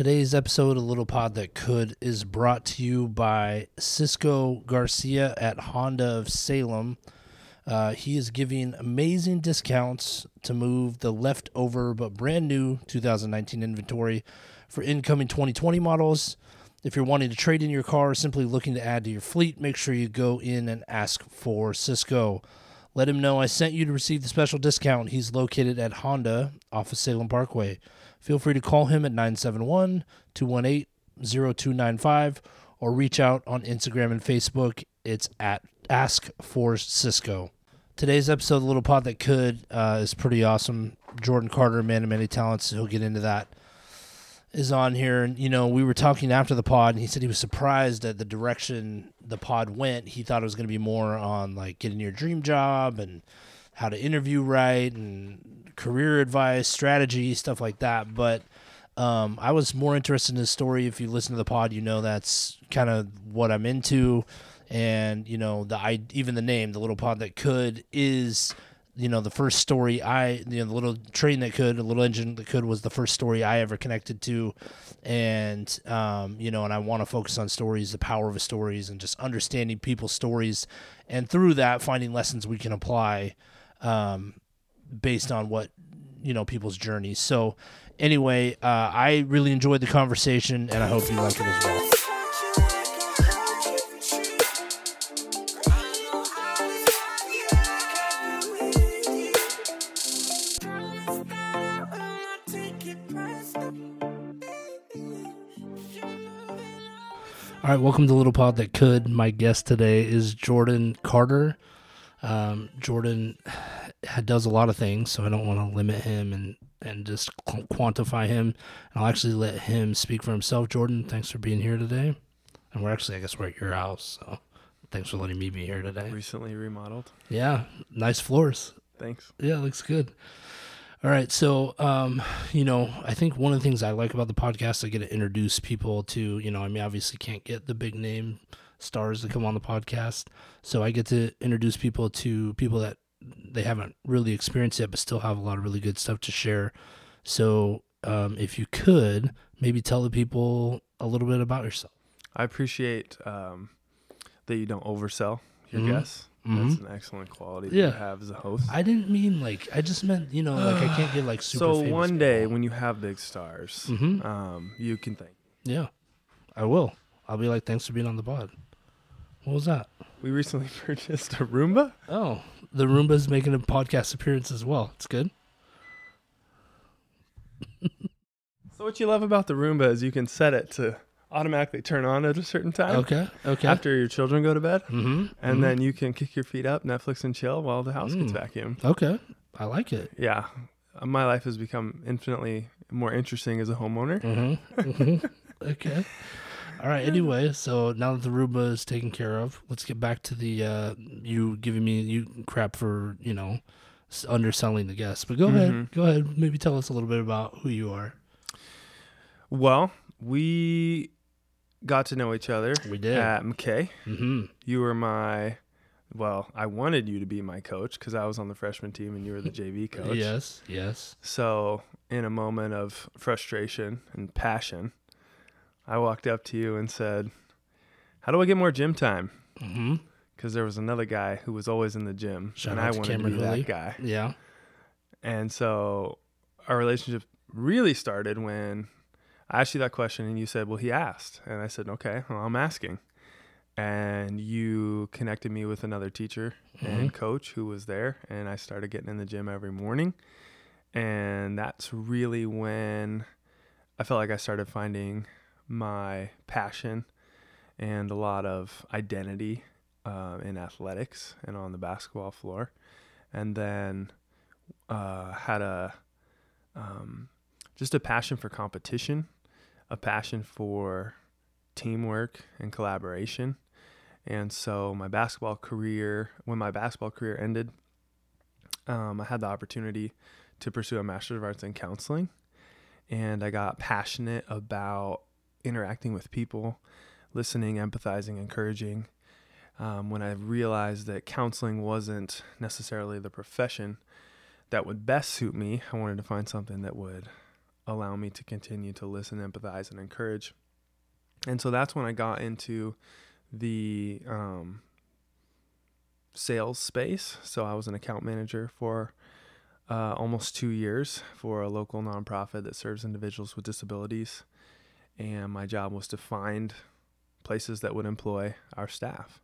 Today's episode of Little Pod That Could is brought to you by Cisco Garcia at Honda of Salem. Uh, he is giving amazing discounts to move the leftover but brand new 2019 inventory for incoming 2020 models. If you're wanting to trade in your car or simply looking to add to your fleet, make sure you go in and ask for Cisco. Let him know I sent you to receive the special discount. He's located at Honda off of Salem Parkway. Feel free to call him at 971 218 0295 or reach out on Instagram and Facebook. It's at Ask for Cisco. Today's episode of Little Pod That Could uh, is pretty awesome. Jordan Carter, man of many talents, he'll get into that, is on here. And, you know, we were talking after the pod, and he said he was surprised at the direction the pod went. He thought it was going to be more on, like, getting your dream job and how to interview right and career advice, strategy, stuff like that. But um, I was more interested in the story. If you listen to the pod, you know that's kind of what I'm into. And you know the I even the name, the little pod that could, is you know the first story I you know the little train that could, a little engine that could was the first story I ever connected to, and um, you know and I want to focus on stories, the power of stories, and just understanding people's stories, and through that finding lessons we can apply um, based on what you know people's journeys. So anyway, uh, I really enjoyed the conversation, and I hope you like it as well. All right, welcome to Little Pod That Could. My guest today is Jordan Carter. Um, Jordan does a lot of things, so I don't want to limit him and and just quantify him. I'll actually let him speak for himself. Jordan, thanks for being here today. And we're actually, I guess, we're at your house, so thanks for letting me be here today. Recently remodeled. Yeah, nice floors. Thanks. Yeah, looks good. All right, so um, you know, I think one of the things I like about the podcast, I get to introduce people to, you know, I mean, obviously can't get the big name stars to come on the podcast, so I get to introduce people to people that they haven't really experienced yet, but still have a lot of really good stuff to share. So, um, if you could maybe tell the people a little bit about yourself. I appreciate um, that you don't oversell your Mhm. guests. That's an excellent quality Yeah. you have as a host. I didn't mean like I just meant you know like I can't get like super. so one day people. when you have big stars, Mhm. um, you can thank. Yeah, I will. I'll be like, thanks for being on the pod. What was that? We recently purchased a Roomba. Oh, the Roomba's making a podcast appearance as well. It's good. So what you love about the Roomba is you can set it to automatically turn on at a certain time Okay. Okay. after your children go to bed, mm-hmm. and then you can kick your feet up, Netflix and chill while the house gets Mm. vacuumed. Okay. I like it. Yeah, Uh, my life has become infinitely more interesting as a homeowner. Mm-hmm. okay. All right. Anyway, so now that the Roomba is taken care of, let's get back to the uh, you giving me you crap for you know underselling the guests. But go ahead. Mhm. Go ahead. Maybe tell us a little bit about who you are. Well, we got to know each other We did. at McKay. mm-hmm. You were my, well, I wanted you to be my coach because I was on the freshman team and you were the JV coach. Yes. Yes. So, in a moment of frustration and passion, I walked up to you and said, How do I get more gym time? Mm-hmm. Because there was another guy who was always in the gym, Shout and I to wanted Cameron to be Hooley. that guy. Yeah. And so, our relationship really started when I asked you that question, and you said, "Well, he asked," and I said, "Okay, well, I'm asking." And you connected me with another teacher and coach who was there, and I started getting in the gym every morning. And that's really when I felt like I started finding my passion and a lot of identity uh, in athletics and on the basketball floor. And then uh, had a um, just a passion for competition, a passion for teamwork and collaboration. And so my basketball career, when my basketball career ended, um, I had the opportunity to pursue a master's of arts in counseling, and I got passionate about interacting with people, listening, empathizing, encouraging. Um, when I realized that counseling wasn't necessarily the profession that would best suit me, I wanted to find something that would allow me to continue to listen, empathize, and encourage. And so that's when I got into the um, sales space. So I was an account manager for uh, almost two years for a local nonprofit that serves individuals with disabilities. And my job was to find places that would employ our staff.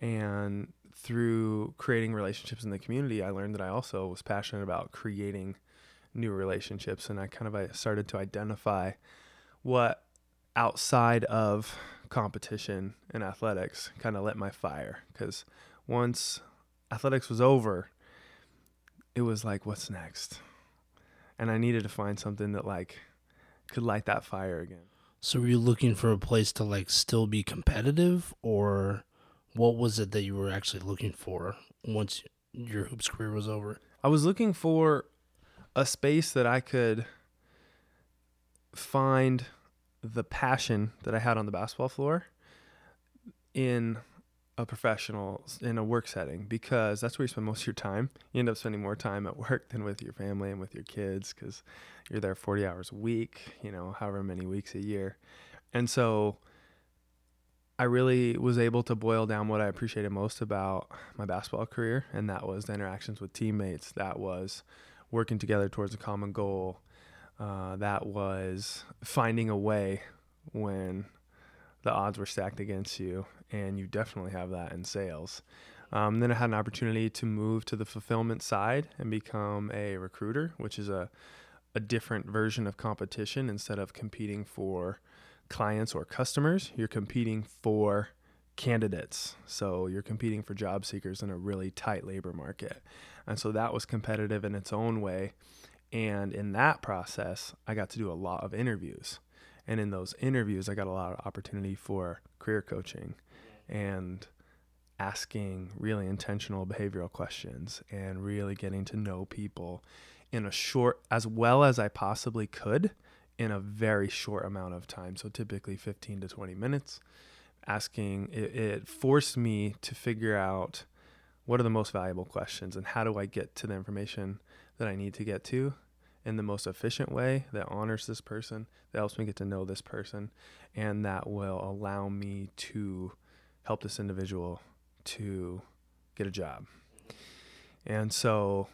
And through creating relationships in the community, I learned that I also was passionate about creating new relationships. And I kind of started to identify what outside of competition and athletics kind of lit my fire. Because once athletics was over, it was like, what's next? And I needed to find something that like could light that fire again. So were you looking for a place to like still be competitive or what was it that you were actually looking for once your hoops career was over? I was looking for a space that I could find the passion that I had on the basketball floor in a professional in a work setting because that's where you spend most of your time. You end up spending more time at work than with your family and with your kids because you're there 40 hours a week, you know, however many weeks a year. And so I really was able to boil down what I appreciated most about my basketball career, and that was the interactions with teammates. That was working together towards a common goal. Uh, that was finding a way when the odds were stacked against you, and you definitely have that in sales. Um, then I had an opportunity to move to the fulfillment side and become a recruiter, which is a, a different version of competition. Instead of competing for clients or customers, you're competing for candidates. So you're competing for job seekers in a really tight labor market. And so that was competitive in its own way. And in that process, I got to do a lot of interviews. And in those interviews, I got a lot of opportunity for career coaching and asking really intentional behavioral questions and really getting to know people in a short, as well as I possibly could in a very short amount of time. So typically 15 to 20 minutes. Asking, it, it forced me to figure out what are the most valuable questions and how do I get to the information that I need to get to in the most efficient way that honors this person, that helps me get to know this person, and that will allow me to help this individual to get a job. And so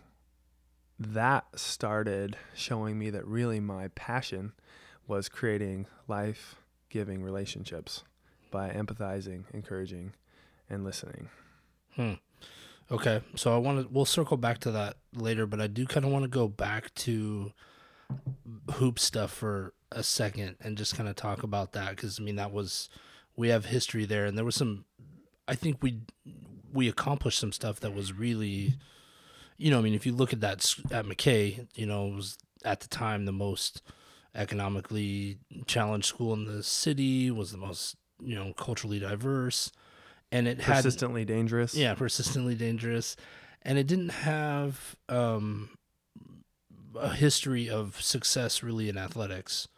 that started showing me that really my passion was creating life giving relationships by empathizing, encouraging, and listening. Hmm. Okay, so I want to. We'll circle back to that later, but I do kind of want to go back to hoop stuff for a second and just kind of talk about that because I mean that was we have history there, and there was some. I think we we accomplished some stuff that was really, you know, I mean, if you look at that at McKay, you know, it was at the time the most economically challenged school in the city, was the most you know culturally diverse and it had persistently dangerous. Yeah, persistently dangerous, and it didn't have um, a history of success really in athletics.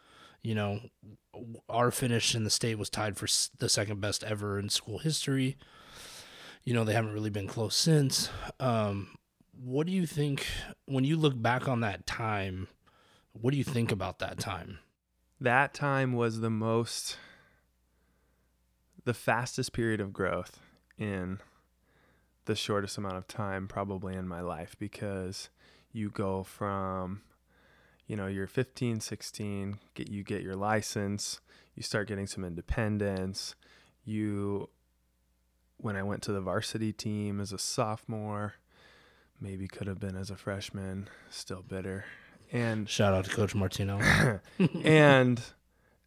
You know, our finish in the state was tied for the second best ever in school history. You know, they haven't really been close since. Um, what do you think when you look back on that time? What do you think about that time? That time was the most the fastest period of growth in the shortest amount of time probably in my life because you go from you know you're 15 16 get you get your license you start getting some independence you when i went to the varsity team as a sophomore maybe could have been as a freshman still bitter. And shout out to coach martino. And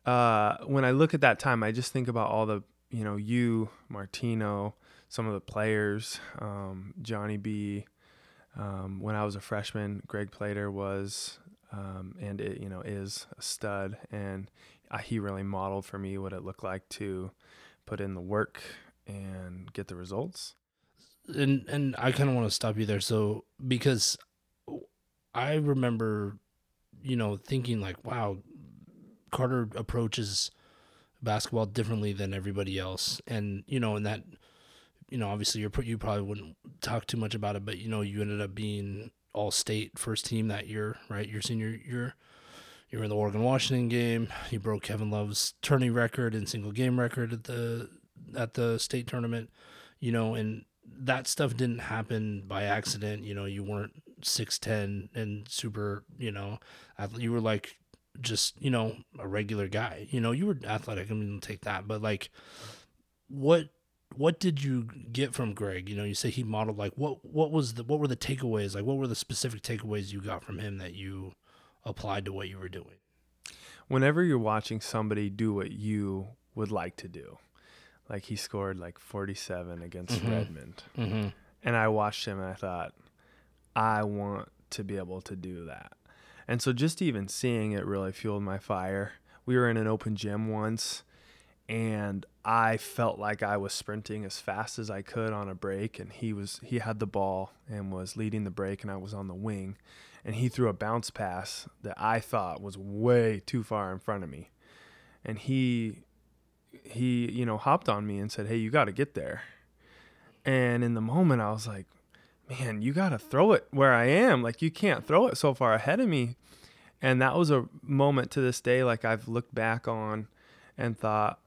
uh, when i look at that time i just think about all the you know, you, Martino, some of the players, um, Johnny B. Um, when I was a freshman, Greg Plater was um, and it you know is a stud, and uh, he really modeled for me what it looked like to put in the work and get the results. And and I kind of want to stop you there, so because I remember, you know, thinking like, wow, Carter approaches basketball differently than everybody else. And, you know, and that, you know, obviously you're, you probably wouldn't talk too much about it, but, you know, you ended up being all state first team that year, right? Your senior year, you were in the Oregon Washington game. You broke Kevin Love's tourney record and single game record at the at the state tournament. You know, and that stuff didn't happen by accident. You know, you weren't six ten and super. You know, you were like just you know a regular guy. You know, you were athletic. I'm mean, take that, but like, what what did you get from Greg? You know, you say he modeled like what what was the what were the takeaways? Like what were the specific takeaways you got from him that you applied to what you were doing? Whenever you're watching somebody do what you would like to do, like he scored like 47 against Mhm. Redmond, Mm-hmm. and I watched him and I thought, I want to be able to do that. And so just even seeing it really fueled my fire. We were in an open gym once and I felt like I was sprinting as fast as I could on a break and he was he had the ball and was leading the break and I was on the wing and he threw a bounce pass that I thought was way too far in front of me. And he he, you know, hopped on me and said, "Hey, you got to get there." And in the moment I was like, man, you got to throw it where I am. Like, you can't throw it so far ahead of me. And that was a moment to this day, like, I've looked back on and thought,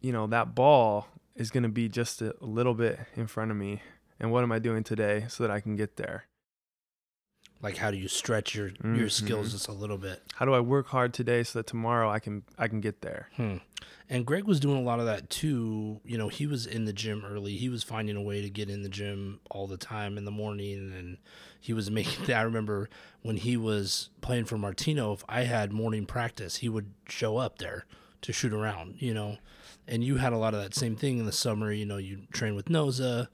you know, that ball is going to be just a little bit in front of me. And what am I doing today so that I can get there? Like how do you stretch your your skills Mhm. just a little bit? How do I work hard today so that tomorrow I can I can get there? Hmm. And Greg was doing a lot of that too. You know, he was in the gym early. He was finding a way to get in the gym all the time in the morning, and he was making. I remember when he was playing for Martino. If I had morning practice, he would show up there to shoot around. You know, and you had a lot of that same thing in the summer. You know, you train with Noza.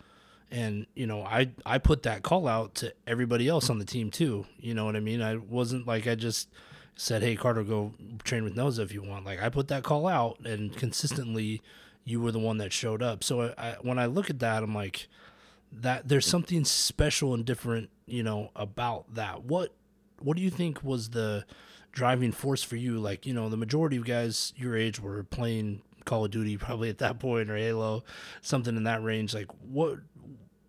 And you know, I I put that call out to everybody else on the team too. You know what I mean? I wasn't like I just said, "Hey, Carter, go train with Noza if you want." Like I put that call out, and consistently, you were the one that showed up. So I, when I look at that, I'm like, that there's something special and different, you know, about that. What what do you think was the driving force for you? Like, you know, the majority of guys your age were playing Call of Duty probably at that point or Halo, something in that range. Like, what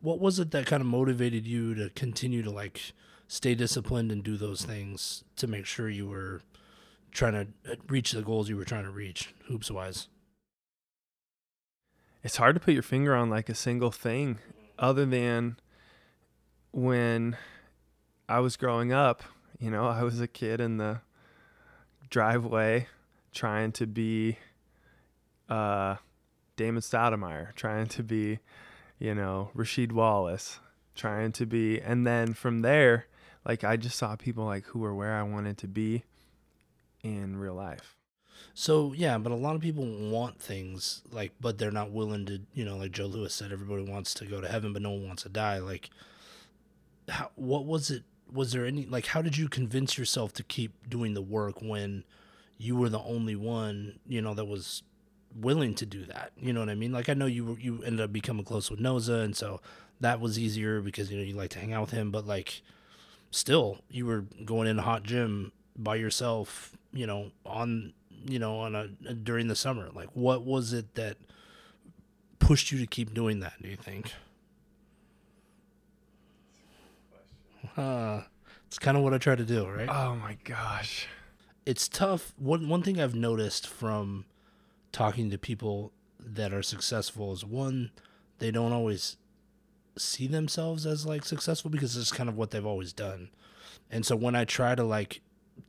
what was it that kind of motivated you to continue to like stay disciplined and do those things to make sure you were trying to uh, reach the goals you were trying to reach hoops wise it's hard to put your finger on like a single thing other than when I was growing up, you know, I was a kid in the driveway trying to be uh Damon Stoudemire, trying to be, you know, Rasheed Wallace, trying to be and then from there, like I just saw people like who were where I wanted to be in real life. so yeah but a lot of people want things like but they're not willing to you know like joe louis said everybody wants to go to heaven but no one wants to die like how, what was it was there any like how did you convince yourself to keep doing the work when you were the only one you know that was willing to do that. You know what i mean? Like i know you you ended up becoming close with noza and so that was easier because you know you like to hang out with him but like still you were going in a hot gym by yourself you know on you know on a during the summer. Like what was it that pushed you to keep doing that do you think? Uh, it's kind of what i try to do right? Oh my gosh. it's tough. One one thing I've noticed from talking to people that are successful is one, they don't always see themselves as like successful because it's kind of what they've always done. And so when I try to like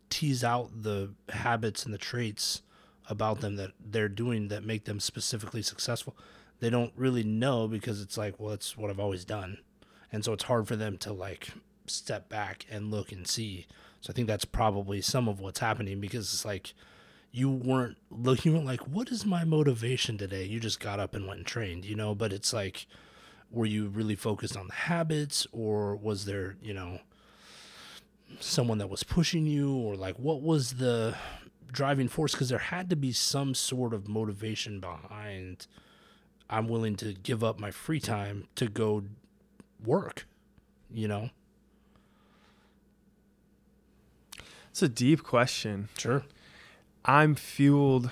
tease out the habits and the traits about them that they're doing that make them specifically successful, they don't really know because it's like, well, it's what I've always done. And so it's hard for them to like step back and look and see. So I think that's probably some of what's happening because it's like you weren't looking, you weren't like, what is my motivation today? You just got up and went and trained, you know, but it's like, were you really focused on the habits or was there, you know, someone that was pushing you or like what was the driving force? Because there had to be some sort of motivation behind I'm willing to give up my free time to go work, you know? It's a deep question. Sure. I'm fueled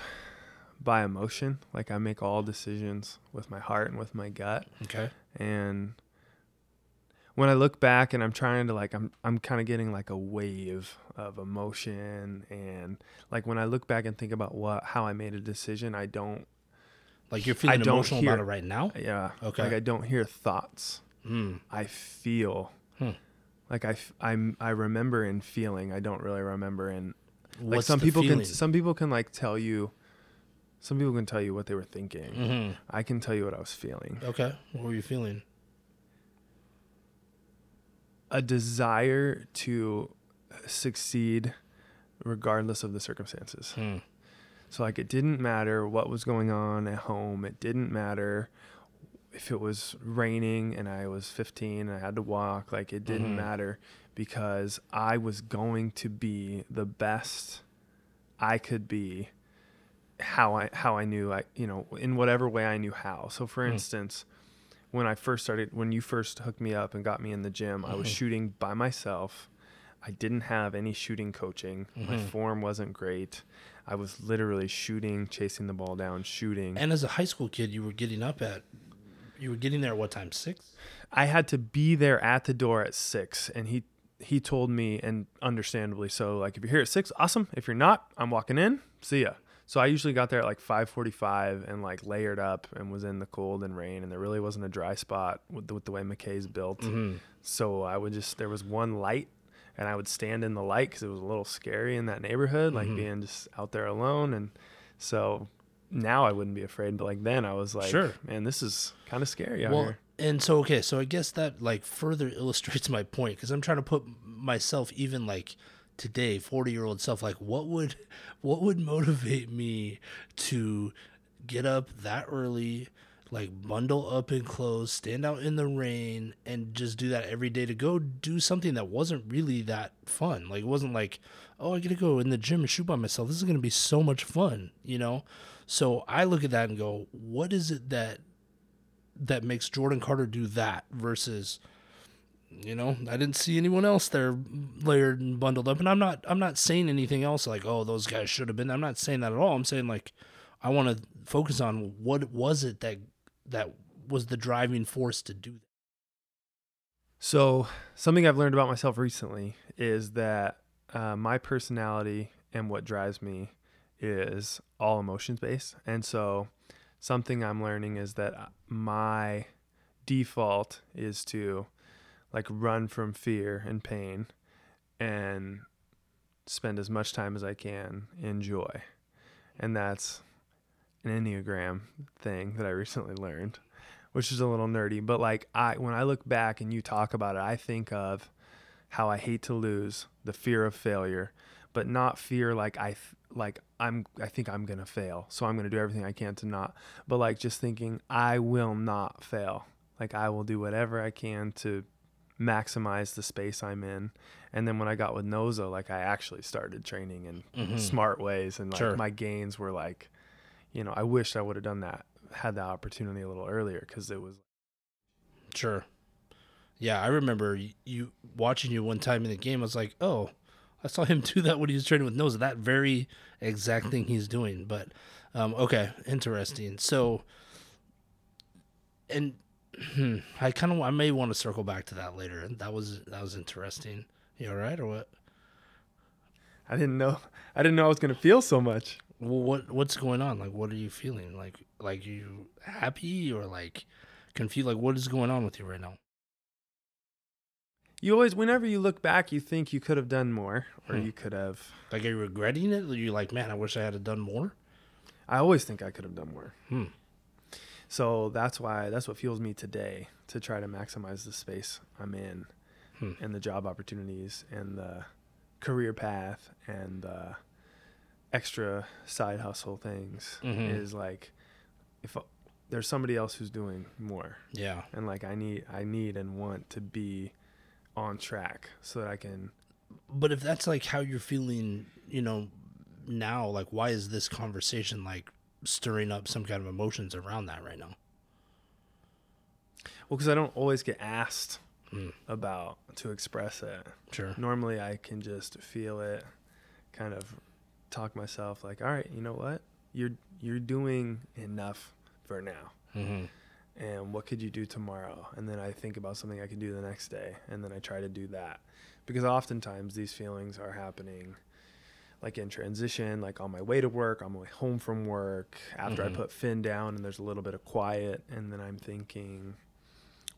by emotion. Like I make all decisions with my heart and with my gut. Okay. And when I look back and I'm trying to like I'm I'm kind of getting like a wave of emotion and like when I look back and think about what how I made a decision, I don't Like you're feeling don't emotional hear- about it right now? yeah Okay. like I don't hear thoughts. Mm. I feel Hmm. like I'm I remember in feeling. I don't really remember in like What's some the people feeling? can some people can like tell you some people can tell you what they were thinking. Mhm. I can tell you what I was feeling. Okay. What were you feeling? A desire to succeed regardless of the circumstances. Hmm. So like it didn't matter what was going on at home. It didn't matter if it was raining and I was 15 and I had to walk. Like it didn't Mhm. matter because I was going to be the best I could be how I how I knew I you know in whatever way I knew how. So for Hmm. instance, when I first started when you first hooked me up and got me in the gym, I was Mhm. shooting by myself. I didn't have any shooting coaching. My Mhm. form wasn't great. I was literally shooting, chasing the ball down, shooting. And as a high school kid, you were getting up at you were getting there at what time? Six? I had to be there at the door at six, and he he told me, and understandably so, like if you're here at six, awesome. If you're not, I'm walking in. See ya. So I usually got there at like 5:45 and like layered up and was in the cold and rain, and there really wasn't a dry spot with the, with the way McKay's built. Mm-hmm. So I would just there was one light, and I would stand in the light because it was a little scary in that neighborhood, like Mhm. being just out there alone. And so now I wouldn't be afraid, but like then I was like, Sure. man, this is kind of scary out Well, here. and so okay, so I guess that like further illustrates my point because I'm trying to put myself even like today, 40 year old self, like what would what would motivate me to get up that early, like bundle up in clothes, stand out in the rain, and just do that every day to go do something that wasn't really that fun. Like it wasn't like, oh, I gotta go in the gym and shoot by myself. This is gonna be so much fun, you know. So I look at that and go, what is it that that makes Jordan Carter do that versus you know I didn't see anyone else there layered and bundled up. And I'm not I'm not saying anything else like oh those guys should have been I'm not saying that at all. I'm saying like I want to focus on what was it that that was the driving force to do that. So, something I've learned about myself recently is that uh, my personality and what drives me is all emotions based. And so, something I'm learning is that my default is to like run from fear and pain and spend as much time as I can in joy. And that's an Enneagram thing that I recently learned which is a little nerdy, but like I when I look back and you talk about it, I think of how I hate to lose, the fear of failure, but not fear like I th- like I'm I think I'm going to fail. So I'm going to do everything I can to not, but like just thinking I will not fail. Like I will do whatever I can to maximize the space I'm in. And then when I got with Nozo, like I actually started training in Mhm. smart ways and like Sure. my gains were like you know, I wish I would have done that had the opportunity a little earlier because it was sure yeah I remember you watching you one time in the game I was like oh I saw him do that when he was training with Nose that very exact thing he's doing but um, okay interesting so and I kind of I may want to circle back to that later. That was that was interesting. You all right or what? I didn't know I didn't know I was gonna feel so much. Well, what what's going on? Like, what are you feeling? Like, like you happy or like confused? Like, what is going on with you right now? You always whenever you look back you think you could have done more or Hmm. you could have Like, are you regretting it? Are you like, man, I wish I had done more? I always think I could have done more. Hmm. So that's why that's what fuels me today to try to maximize the space I'm in Hmm. and the job opportunities and the career path and the extra side hustle things Mhm. is like if there's somebody else who's doing more Yeah, and like I need I need and want to be on track so that I can but if that's like how you're feeling, you know, now, like, why is this conversation like stirring up some kind of emotions around that right now? well because I don't always get asked Hmm. about to express it. Sure. Normally I can just feel it, kind of talk myself like, all right, you know what, you're you're doing enough for now, Mm-hmm. And what could you do tomorrow and then i think about something i can do the next day and then i try to do that because oftentimes these feelings are happening like in transition like on my way to work on my way home from work after Mhm. i put finn down and there's a little bit of quiet and then i'm thinking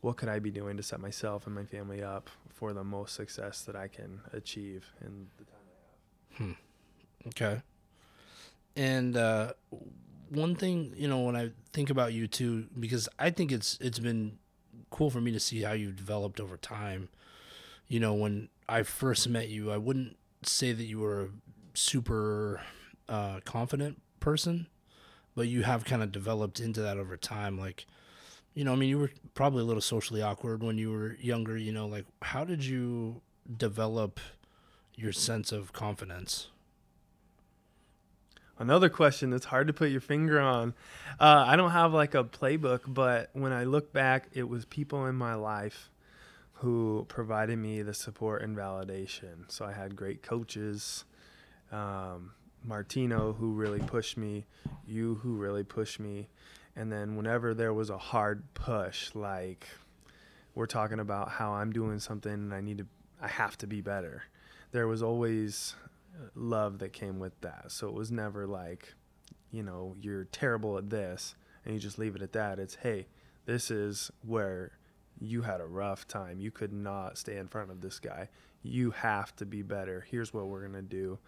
what could i be doing to set myself and my family up for the most success that i can achieve in the time i have Okay. And uh, one thing, you know, when I think about you too, because I think it's it's been cool for me to see how you've developed over time. You know, when I first met you, I wouldn't say that you were a super uh, confident person, but you have kind of developed into that over time. Like, you know, I mean, you were probably a little socially awkward when you were younger. You know, like how did you develop your sense of confidence? Another question that's hard to put your finger on. Uh, I don't have like a playbook, but when I look back, it was people in my life who provided me the support and validation. So I had great coaches, um, Martino, who really pushed me, you, who really pushed me. And then whenever there was a hard push, like we're talking about how I'm doing something and I need to, I have to be better, there was always love that came with that. So it was never like, you know, you're terrible at this and you just leave it at that. It's, hey, this is where you had a rough time. You could not stay in front of this guy. You have to be better. Here's what we're going to do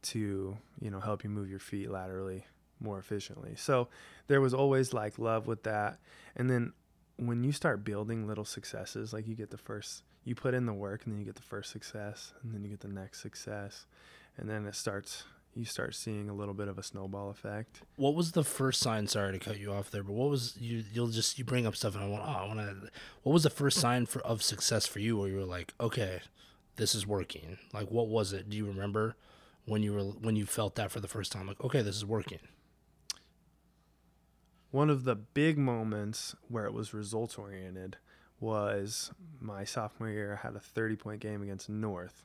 to, you know, help you move your feet laterally more efficiently. So there was always like love with that. And then when you start building little successes, like you get the first, you put in the work and then you get the first success and then you get the next success and then it starts you start seeing a little bit of a snowball effect What was the first sign? Sorry to cut you off there, but what was you? You'll just you bring up stuff, and I want. Oh, I want to. What was the first sign for of success for you, where you were like, okay, this is working? Like, what was it? Do you remember when you were when you felt that for the first time? Like, okay, this is working. one of the big moments where it was results oriented was my sophomore year I had a 30 point game against north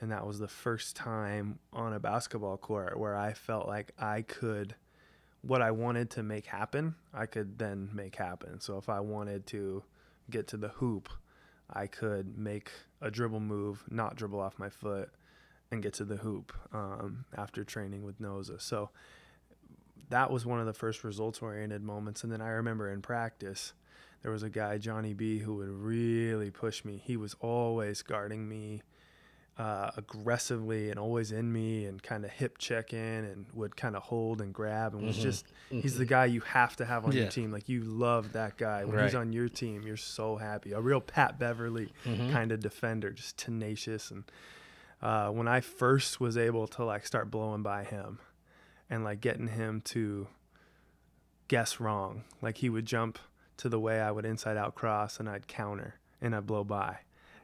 and that was the first time on a basketball court where i felt like i could what i wanted to make happen i could then make happen. So if i wanted to get to the hoop i could make a dribble move not dribble off my foot and get to the hoop um, after training with noza. So that was one of the first results oriented moments. And then i remember in practice there was a guy johnny b who would really push me. He was always guarding me uh, aggressively and always in me and kind of hip check in and would kind of hold and grab and was Mhm. just he's the guy you have to have on Yeah. your team like you love that guy when Right. he's on your team you're so happy a real pat beverley Mhm. kind of defender just tenacious and uh, when i first was able to like start blowing by him and like getting him to guess wrong like he would jump to the way i would inside out cross and i'd counter and i'd blow by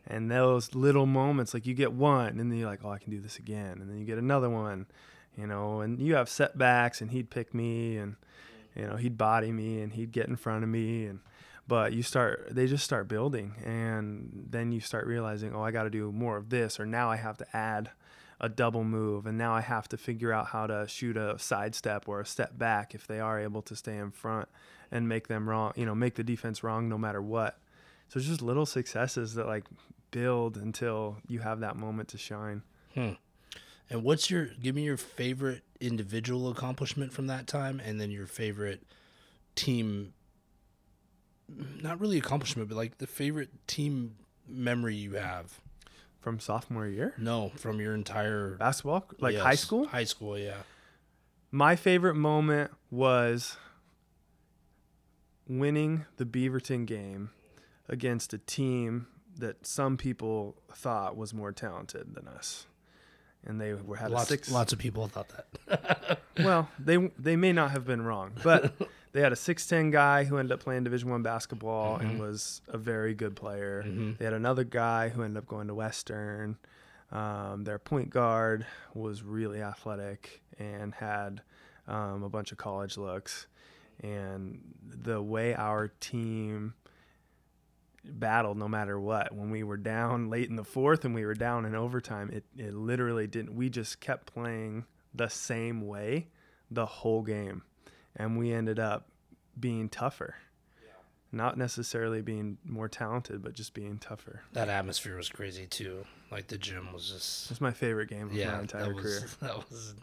and those little moments like you get one and then you're like oh i can do this again. And then you get another one you know and you have setbacks and he'd pick me and you know he'd body me and he'd get in front of me and but you start they just start building and then you start realizing oh i got to do more of this or now i have to add a double move and now i have to figure out how to shoot a side step or a step back if they are able to stay in front and make them wrong you know make the defense wrong no matter what so it's just little successes that like build until you have that moment to shine Hmm. And what's your? Give me your favorite individual accomplishment from that time, and then your favorite team. Not really accomplishment, but like the favorite team memory you have. from sophomore year No, from your entire basketball like high school High school, yeah. my favorite moment was winning the Beaverton game against a team that some people thought was more talented than us. And they were had Lots, a six. lots of people thought that. Well, they they may not have been wrong, but they had a six ten guy who ended up playing Division One basketball Mhm. and was a very good player. Mhm. They had another guy who ended up going to Western. Um, their point guard was really athletic and had um, a bunch of college looks. And the way our team battled, no matter what, when we were down late in the fourth and we were down in overtime, it, it literally didn't. We just kept playing the same way the whole game. And we ended up being tougher. Not necessarily being more talented, but just being tougher. That atmosphere was crazy too. Like the gym was just It's my favorite game of yeah. my entire that was, career. That was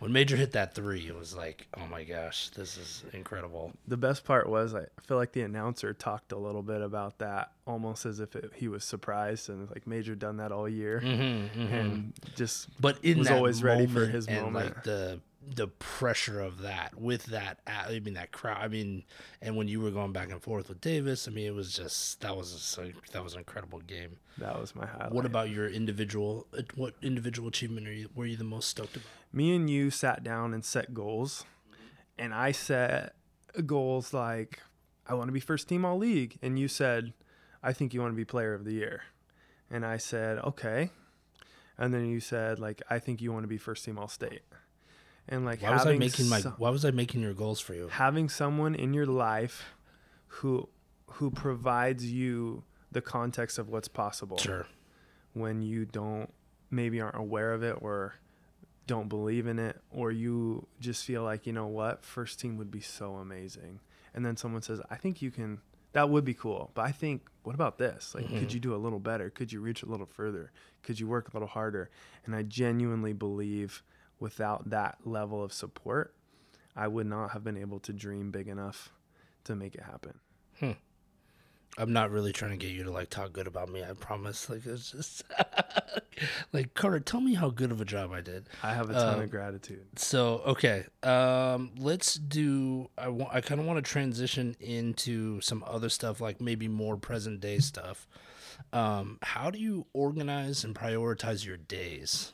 when Major hit that three. It was like, oh my gosh, this is incredible. The best part was I feel like the announcer talked a little bit about that, almost as if it, he was surprised and like Major done that all year, Mm-hmm, and just but in was always ready for his and moment. like the the pressure of that with that I mean that crowd I mean and when you were going back and forth with Davis I mean it was just that was a, that was an incredible game. that was my highlight. What about your individual what individual achievement are you were you the most stoked about? me and you sat down and set goals and i set goals like i want to be first team all league and you said i think you want to be player of the year and i said okay and then you said like i think you want to be first team all state and like Why was I making my so- why was I making your goals for you? having someone in your life who who provides you the context of what's possible Sure. when you don't maybe aren't aware of it or don't believe in it or you just feel like you know what first team would be so amazing and then someone says i think you can that would be cool but i think what about this like could Mhm. you do a little better could you reach a little further could you work a little harder and i genuinely believe without that level of support i would not have been able to dream big enough to make it happen I'm not really trying to get you to like talk good about me. I promise. Like it's just like Carter, tell me how good of a job I did. i have a ton Um, of gratitude So okay, um, let's do. I want. I kind of want to transition into some other stuff, like maybe more present day stuff. Um, how do you organize and prioritize your days?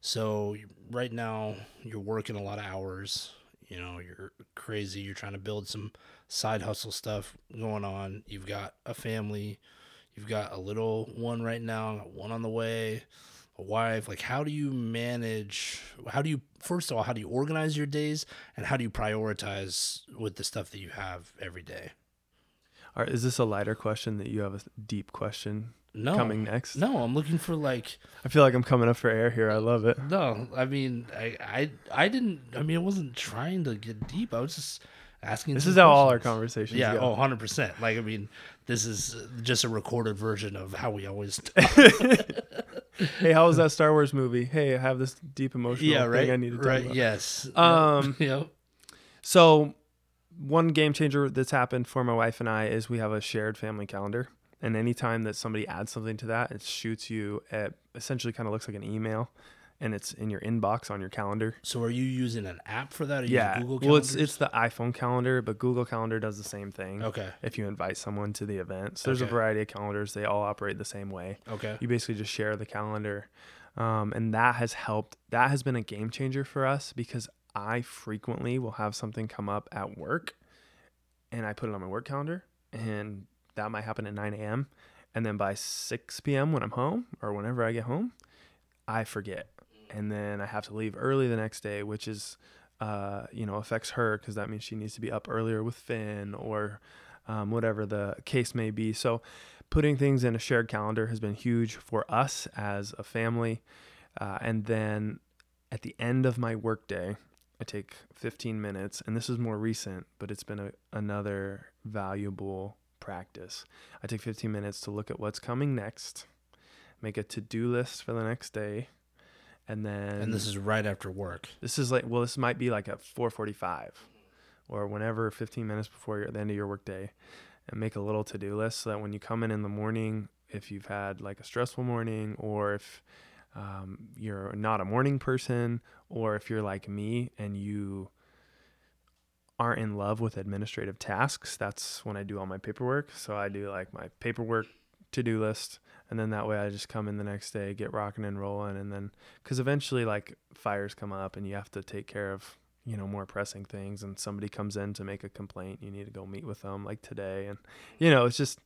So right now you're working a lot of hours. You know you're crazy. You're trying to build some side hustle stuff going on. You've got a family. You've got a little one right now. One on the way a wife like how do you manage how do you first of all how do you organize your days and how do you prioritize with the stuff that you have every day All right, is this a lighter question that you have a deep question no coming next no i'm looking for like I feel like I'm coming up for air here. I love it. no i mean i i, I didn't i mean i wasn't trying to get deep i was just asking This is how all our conversations yeah go. oh 100% like i mean this is just a recorded version of how we always hey, how was that Star Wars movie? Hey, I have this deep emotional yeah thing right I need to talk right about. yes Um, yeah So, one game changer that's happened for my wife and I is we have a shared family calendar. And anytime that somebody adds something to that, it shoots you at essentially kind of looks like an email and it's in your inbox on your calendar. so are you using an app for that or yeah. use google well, it's it's the iPhone calendar, but Google Calendar does the same thing. okay If you invite someone to the event, so there's a variety of calendars. They all operate the same way. okay you basically just share the calendar um, and that has helped that has been a game changer for us because i frequently will have something come up at work and i put it on my work calendar and that might happen at 9 a.m and then by 6 p.m when i'm home or whenever i get home i forget. And then i have to leave early the next day which is uh, you know affects her because that means she needs to be up earlier with finn or um, whatever the case may be. So putting things in a shared calendar has been huge for us as a family. Uh, and then at the end of my workday, I take 15 minutes, and this is more recent, but it's been a, another valuable practice. I take 15 minutes to look at what's coming next, make a to do list for the next day, and then and this is right after work this is like well, this might be like at 4:45 or whenever 15 minutes before your, the end of your workday, and make a little to-do list so that when you come in in the morning, if you've had like a stressful morning, or if um, you're not a morning person, or if you're like me and you aren't in love with administrative tasks, that's when I do all my paperwork. So I do like my paperwork to-do list and then that way I just come in the next day, get rocking and rolling and then cuz eventually like fires come up and you have to take care of, you know, more pressing things and somebody comes in to make a complaint, you need to go meet with them like today and you know, it's just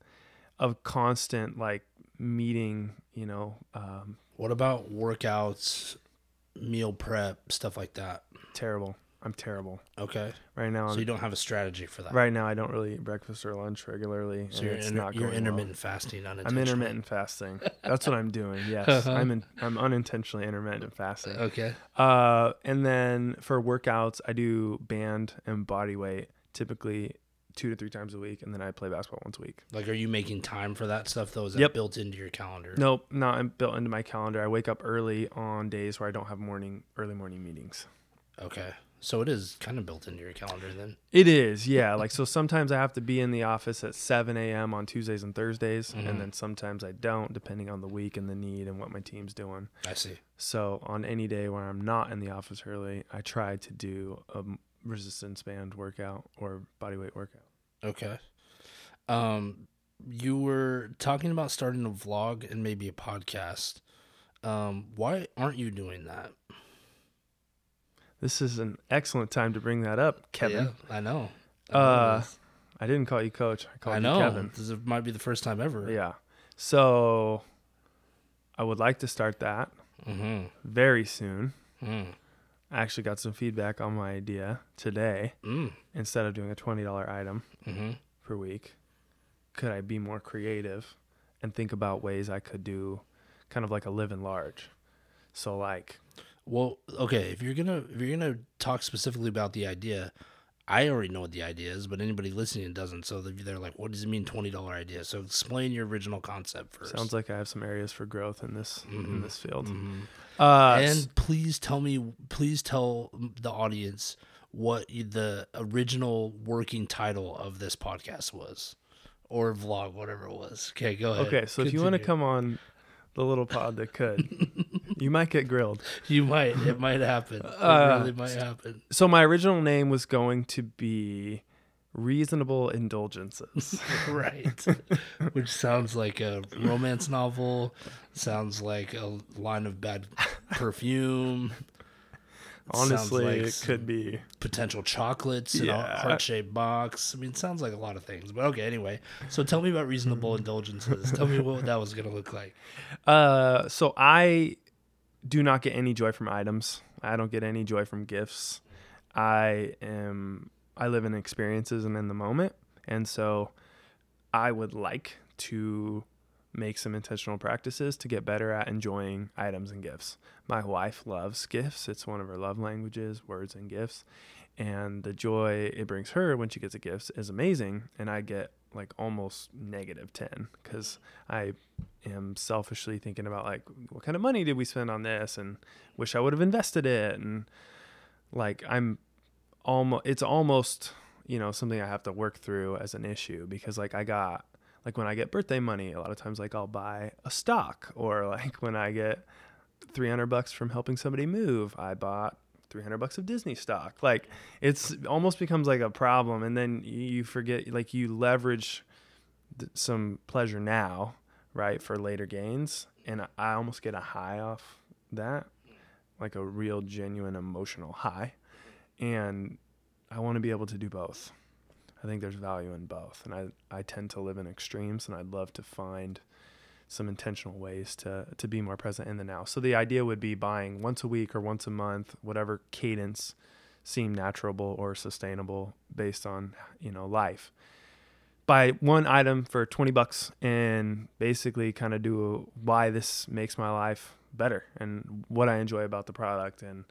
a constant like meeting, you know, um What about workouts, meal prep, stuff like that? terrible. I'm terrible. Okay. Right now So I'm you don't have a strategy for that. right now I don't really eat breakfast or lunch regularly So you're, inter- not you're going well. intermittent fasting I'm intermittent fasting. That's what I'm doing. Yes, Uh-huh. I'm in, I'm unintentionally intermittent fasting. Okay. Uh, and then for workouts, I do band and body weight typically two to three times a week, and then I play basketball once a week. Like, are you making time for that stuff though? Is that Yep. built into your calendar? Nope, not built into my calendar. I wake up early on days where I don't have morning early morning meetings. Okay, so it is kind of built into your calendar then. It is, yeah. Like so, sometimes I have to be in the office at 7 a.m. on Tuesdays and Thursdays, Mhm. and then sometimes I don't, depending on the week and the need and what my team's doing. I see. So on any day where I'm not in the office early, I try to do a resistance band workout or body weight workout. Okay. Um, you were talking about starting a vlog and maybe a podcast. Um, why aren't you doing that? This is an excellent time to bring that up, Kevin. Yeah, I know. I know Uh. I didn't call you coach. I called I you. Kevin. This is- might be the first time ever. Yeah. So I would like to start that Mm-hmm. very soon. Mm. I actually got some feedback on my idea today. Mm. Instead of doing a $20 item Mm-hmm. per week, could I be more creative and think about ways I could do kind of like a live in large? So like Well, okay. If you're gonna if you're gonna talk specifically about the idea, I already know what the idea is, but anybody listening doesn't. So they're like, "What does it mean, twenty dollar idea?" So explain your original concept first. sounds like I have some areas for growth in this in Mhm. this field. Mhm. Uh, and please tell me, please tell the audience what the original working title of this podcast was, or vlog, whatever it was. Okay, go ahead. okay, so if you want to come on the little pod that could, you might get grilled. you might. It might happen. It Uh, really might happen. So my original name was going to be Reasonable Indulgences. right. Which sounds like a romance novel. Sounds like a line of bad perfume. Honestly, like it could be. potential chocolates in a heart shaped box. I mean, it sounds like a lot of things. But okay, anyway. So tell me about reasonable indulgences. Tell me what that was going to look like. Uh, so I do not get any joy from items. I don't get any joy from gifts. I am. I live in experiences and in the moment, and so I would like to make some intentional practices to get better at enjoying items and gifts. My wife loves gifts. It's one of her love languages, words and gifts. And the joy it brings her when she gets a gift is amazing. And I get like almost negative 10 because I am selfishly thinking about like, what kind of money did we spend on this? And wish I would have invested it. And like, I'm almost, it's almost, you know, something I have to work through as an issue because like I got, like when I get birthday money, a lot of times like I'll buy a stock or like when I get 300 bucks from helping somebody move, I bought 300 bucks of Disney stock. Like it's almost becomes like a problem and then you forget like you leverage th- some pleasure now, right, for later gains and I- I almost get a high off that, like a real genuine emotional high. And I want to be able to do both. I think there's value in both. And I, I tend to live in extremes and I'd love to find some intentional ways to, to be more present in the now. So the idea would be buying once a week or once a month, whatever cadence seem natural or sustainable based on, you know, life. Buy one item for 20 bucks and basically kind of do why this makes my life better and what I enjoy about the product. And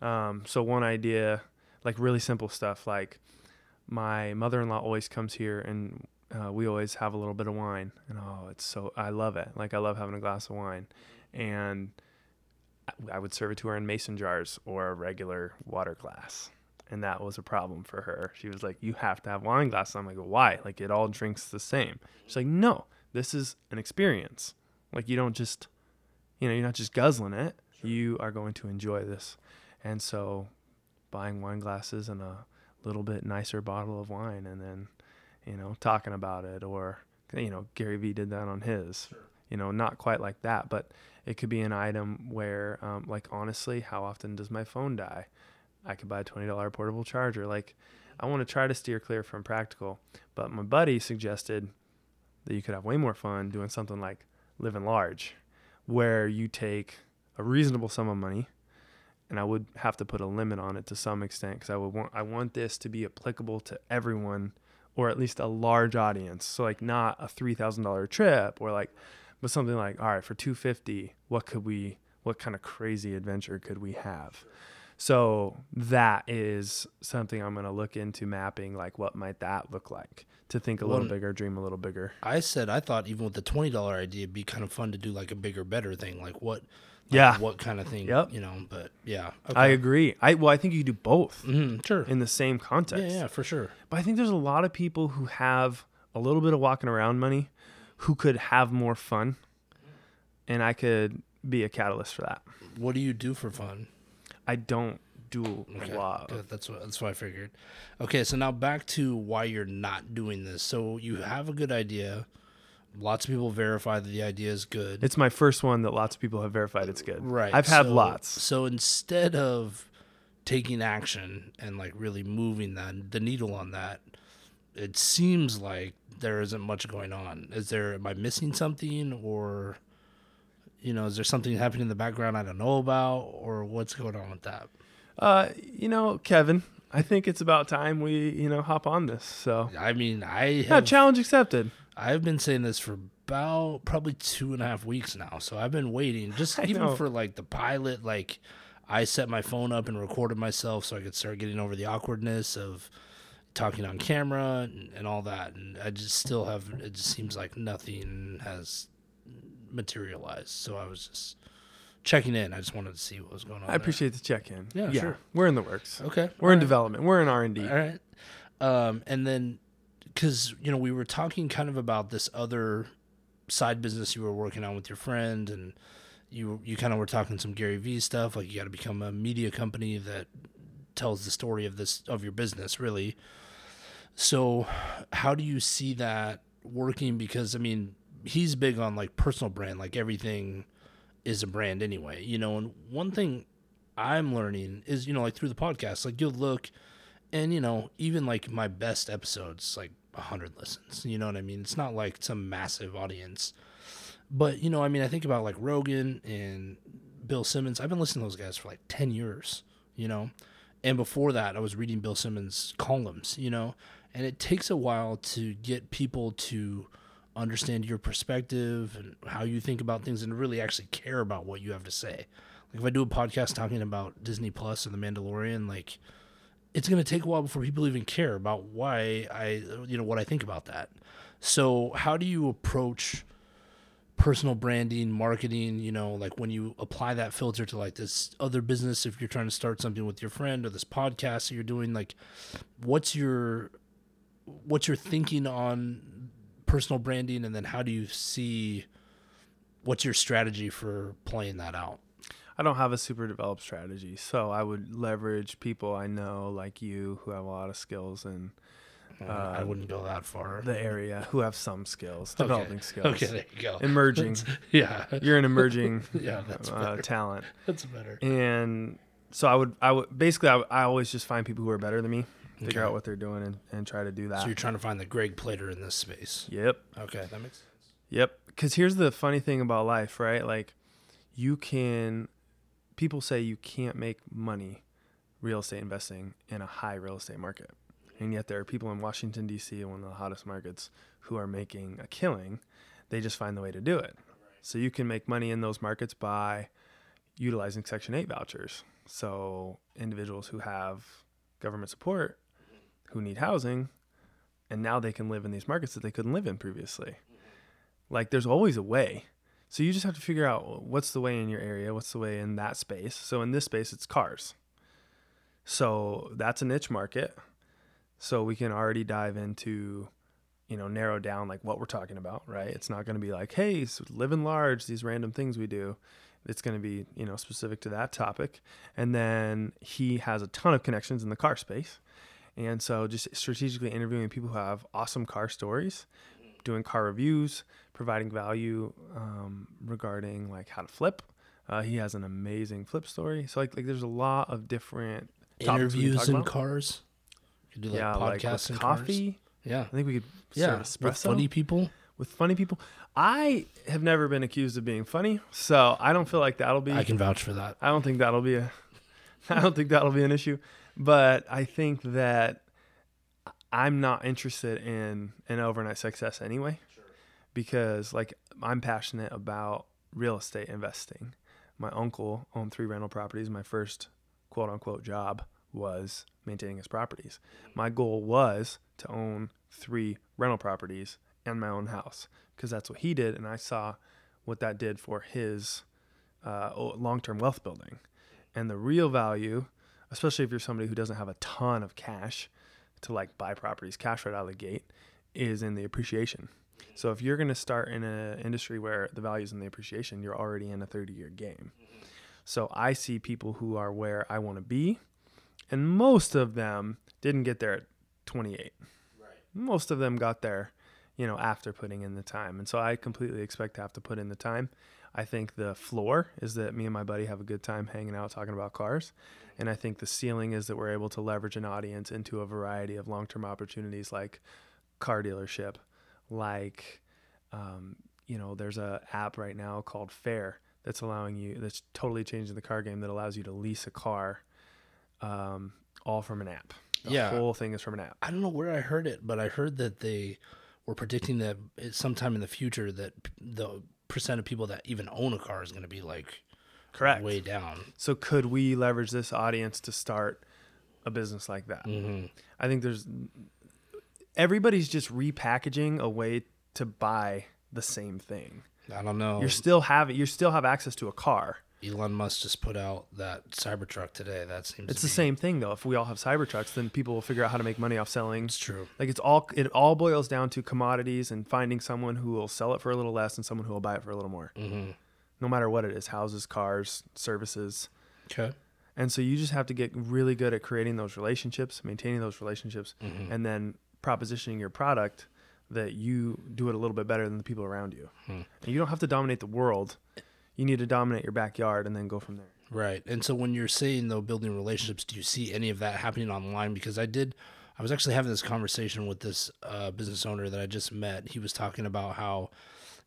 um, so one idea, like really simple stuff, like my mother-in-law always comes here and uh, we always have a little bit of wine. And oh it's so i love it. Like i love having a glass of wine. And I- i would serve it to her in mason jars or a regular water glass. And that was a problem for her. She was like you have to have wine glasses. I'm like why? Like it all drinks the same. She's like no this is an experience. Like you don't just you know you're not just guzzling it. You are going to enjoy this. And so buying wine glasses and a little bit nicer bottle of wine and then you know talking about it or you know Gary Vee did that on his. You know not quite like that but it could be an item where um, like honestly how often does my phone die? I could buy a $20 portable charger. Like I want to try to steer clear from practical but my buddy suggested that you could have way more fun doing something like living large where you take a reasonable sum of money and I would have to put a limit on it to some extent because I would want I want this to be applicable to everyone or at least a large audience. So like not a three thousand dollar trip or like, but something like all right for two fifty, what could we, what kind of crazy adventure could we have? So that is something I'm going to look into mapping. Like, what might that look like? To think a little Well, bigger, dream a little bigger. I said I thought even with the twenty dollar idea, it'd be kind of fun to do like a bigger, better thing. Like what? Yeah. What kind of thing? Yep. You know. But yeah. I agree. I well, I think you could do both Mhm, sure. in the same context. Yeah, yeah, for sure. But I think there's a lot of people who have a little bit of walking around money who could have more fun. And I could be a catalyst for that. What do you do for fun? I don't do Okay, a lot. good. That's what that's what I figured. Okay, so now back to why you're not doing this. So you have a good idea. Lots of people verify that the idea is good. it's my first one that lots of people have verified it's good. right. I've had so- lots. So instead of taking action and like really moving that the needle on that, it seems like there isn't much going on. Is there am I missing something or you know, is there something happening in the background I don't know about or what's going on with that? Uh, you know, Kevin, I think it's about time we, you know, hop on this. So, I mean, I yeah, have challenge accepted. I've been saying this for about probably two and a half weeks now. So I've been waiting, just I even know. for like the pilot. Like I set my phone up and recorded myself so I could start getting over the awkwardness of talking on camera and, and all that. And I just still have. It just seems like nothing has materialized. So I was just checking in. I just wanted to see what was going on. I appreciate the check in. Yeah, sure. We're in the works. Okay, We're in development. We're in R and D. All right. Um, and then, because you know, we were talking kind of about this other side business you were working on with your friend, and you you kind of were talking some Gary Vee stuff, like you got to become a media company that tells the story of this of your business, really. So, how do you see that working? Because I mean, he's big on like personal brand, like everything is a brand anyway, you know. And one thing I'm learning is, you know, like through the podcast, like you'll look and you know even like my best episodes like 100 listens you know what i mean? It's not like some massive audience. But you know i mean i think about like rogan and bill simmons. I've been listening to those guys for like 10 years you know? And before that i was reading bill simmons columns you know? And it takes a while to get people to understand your perspective and how you think about things and really actually care about what you have to say. Like if i do a podcast talking about disney and the mandalorian like it's going to take a while before people even care about why I, you know, what I think about that. So, how do you approach personal branding, marketing, you know, like when you apply that filter to like this other business, if you're trying to start something with your friend or this podcast that you're doing, like what's your, what's your thinking on personal branding? And then how do you see, what's your strategy for playing that out? I don't have a super developed strategy, so I would leverage people I know, like you, who have a lot of skills and. Uh, I wouldn't go that far. the area, who have some skills, Okay. developing skills, Okay, there you go. emerging. yeah. You're an emerging Yeah, that's uh, talent, That's better. and so I would, I would basically, I, I always just find people who are better than me, figure Okay. out what they're doing, and, and try to do that. So you're trying to find the Greg Plater in this space. yep. Okay, that makes sense. Yep. Because here's the funny thing about life, right? Like, you can, people say you can't make money real estate investing in a high real estate market. And yet, there are people in Washington, D.C., one of the hottest markets, who are making a killing. They just find the way to do it. So, you can make money in those markets by utilizing Section 8 vouchers. So, individuals who have government support, who need housing, and now they can live in these markets that they couldn't live in previously. Like there's always a way. So you just have to figure out what's the way in your area, what's the way in that space. So in this space it's cars. So that's a niche market. So we can already dive into you know narrow down like what we're talking about, right? It's not going to be like, "Hey, so living large, these random things we do." It's going to be, you know, specific to that topic. And then he has a ton of connections in the car space. And so just strategically interviewing people who have awesome car stories, doing car reviews, providing value um, regarding like how to flip. Uh, he has an amazing flip story. So like, like there's a lot of different topics we can Interviews in about. cars. You could do like yeah, like podcasts in cars. coffee. Yeah, I think we could yeah. With funny people. with funny people. I have never been accused of being funny, so I don't feel like that'll be. I can vouch for that. I don't think that'll be a I don't think that'll be an issue. But I think that I'm not interested in an overnight success anyway. Because like I'm passionate about real estate investing. My uncle owned three rental properties. My first quote quote unquote job was maintaining his properties. My goal was to own three rental properties and my own house because that's what he did, and I saw what that did for his uh, long term wealth building. And the real value, especially if you're somebody who doesn't have a ton of cash to like buy properties cash right out of the gate, is in the appreciation. So if you're going to start in an industry where the value is in the appreciation, you're already in a 30 year game. So I see people who are where I want to be, and most of them didn't get there at 28. Right. Most of them got there, you know, after putting in the time. And so I completely expect to have to put in the time. I think the floor is that me and my buddy have a good time hanging out talking about cars. And I think the ceiling is that we're able to leverage an audience into a variety of long term opportunities like car dealership, like, um, you know, there's a app right now called Fair that's allowing you, that's totally changing the car game that allows you to lease a car um, all from an app. The yeah. whole thing is from an app. I don't know where I heard it, but I heard that they were predicting that sometime in the future that the percent of people that even own a car is going to be like correct way down. So could we leverage this audience to start a business like that? Mm-hmm. I think there's everybody's just repackaging a way to buy the same thing. I don't know. You're still having you still have access to a car. Elon Musk just put out that Cybertruck today. That seems it's the be... same thing though. If we all have Cybertrucks, then people will figure out how to make money off selling. It's true. Like it's all it all boils down to commodities and finding someone who will sell it for a little less and someone who will buy it for a little more. Mm-hmm. No matter what it is, houses, cars, services. Okay. And so you just have to get really good at creating those relationships, maintaining those relationships, mm-hmm. and then propositioning your product that you do it a little bit better than the people around you. Hmm. And you don't have to dominate the world. You need to dominate your backyard and then go from there. Right. And so when you're saying though building relationships, do you see any of that happening online? Because I did I was actually having this conversation with this uh, business owner that I just met. He was talking about how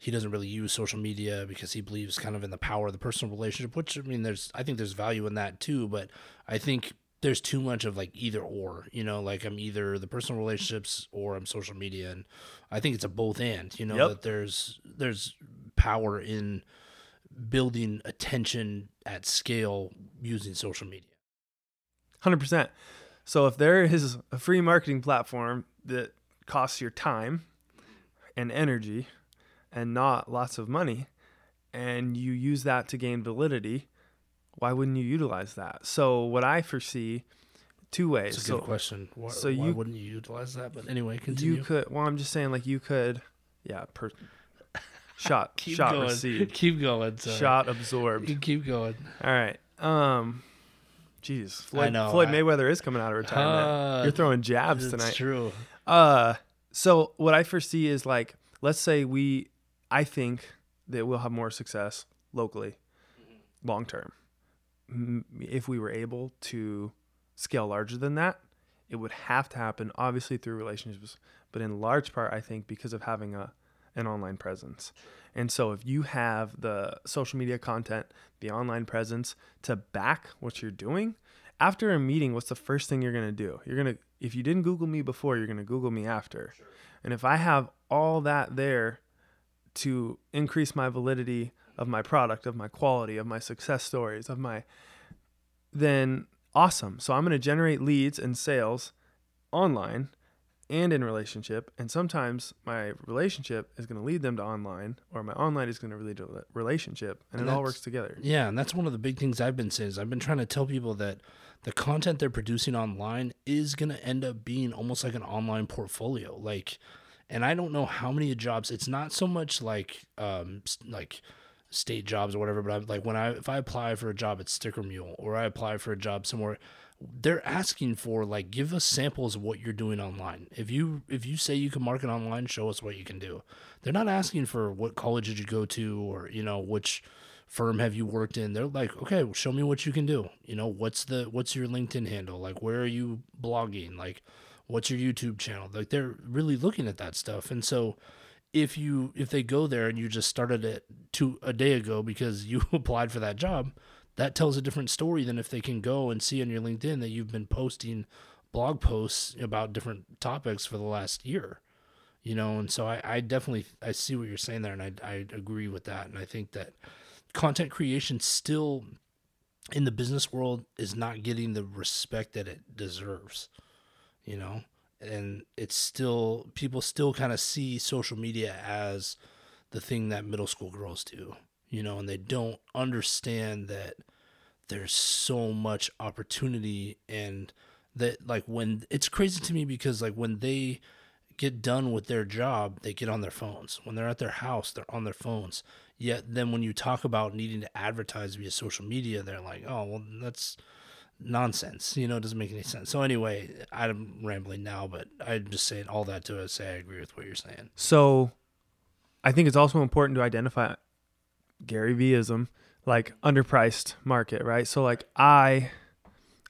he doesn't really use social media because he believes kind of in the power of the personal relationship, which I mean there's I think there's value in that too, but I think there's too much of like either or, you know, like I'm either the personal relationships or I'm social media and I think it's a both and, you know, yep. that there's there's power in building attention at scale using social media. 100%. So if there is a free marketing platform that costs your time and energy and not lots of money and you use that to gain validity, why wouldn't you utilize that? So what I foresee two ways. It's a so, good question. Why, so why you wouldn't you utilize that? But anyway, continue. You could. Well, I'm just saying, like you could. Yeah. Per, shot. keep shot going. received. Keep going. Sorry. Shot absorbed. You keep going. All right. Um. Jeez, Floyd, I know, Floyd I- Mayweather is coming out of retirement. Uh, You're throwing jabs tonight. true. Uh, so what I foresee is like, let's say we, I think that we'll have more success locally, mm-hmm. long term. If we were able to scale larger than that, it would have to happen obviously through relationships, but in large part, I think because of having a an online presence. And so if you have the social media content, the online presence to back what you're doing, after a meeting, what's the first thing you're going to do? You're going to if you didn't Google me before, you're going to Google me after. And if I have all that there to increase my validity of my product, of my quality, of my success stories, of my then awesome. So I'm going to generate leads and sales online and in relationship. And sometimes my relationship is going to lead them to online, or my online is going to lead to relationship, and, And it all works together. Yeah, and that's one of the big things I've been saying is I've been trying to tell people that the content they're producing online is going to end up being almost like an online portfolio. Like, and I don't know how many jobs. It's not so much like um like state jobs or whatever, but I'm like when I if I apply for a job at Sticker Mule or I apply for a job somewhere, they're asking for like give us samples of what you're doing online. If you if you say you can market online, show us what you can do. They're not asking for what college did you go to or you know which firm have you worked in. They're like, okay, show me what you can do. You know, what's the what's your LinkedIn handle? Like where are you blogging? Like what's your YouTube channel? Like they're really looking at that stuff. And so if you if they go there and you just started it two a day ago because you applied for that job, that tells a different story than if they can go and see on your LinkedIn that you've been posting blog posts about different topics for the last year. You know, and so I, I definitely I see what you're saying there and I I agree with that. And I think that content creation still in the business world is not getting the respect that it deserves, you know? And it's still, people still kind of see social media as the thing that middle school girls do, you know, and they don't understand that there's so much opportunity and that, like, when it's crazy to me because, like, when they, get done with their job, they get on their phones. When they're at their house, they're on their phones. Yet then when you talk about needing to advertise via social media, they're like, "Oh, well, that's nonsense." You know, it doesn't make any sense. So anyway, I'm rambling now, but I'm just saying all that to say I agree with what you're saying. So, I think it's also important to identify Gary Veeism, like underpriced market, right? So, like I,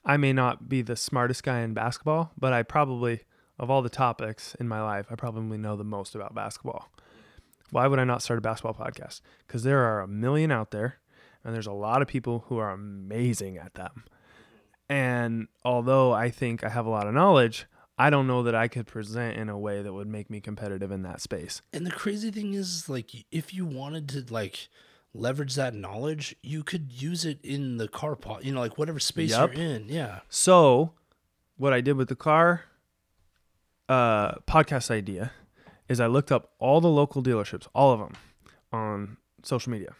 I may not be the smartest guy in basketball, but I probably of all the topics in my life, I probably know the most about basketball. Why would I not start a basketball podcast? Because there are a million out there, and there's a lot of people who are amazing at them. And although I think I have a lot of knowledge, I don't know that I could present in a way that would make me competitive in that space. And the crazy thing is, like, if you wanted to, like, leverage that knowledge, you could use it in the car pot, you know, like whatever space Yep. you're in. Yeah. So, what I did with the car uh, podcast idea is I looked up all the local dealerships, all of them, on social media.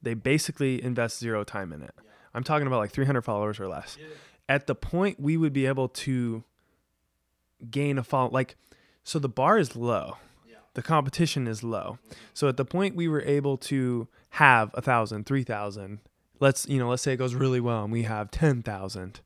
They basically invest zero time in it. I'm talking about like 300 followers or less. At the point we would be able to gain a follow, like, so the bar is low. The competition is low. So at the point we were able to have a thousand, three thousand, let's you know, let's say it goes really well and we have ten thousand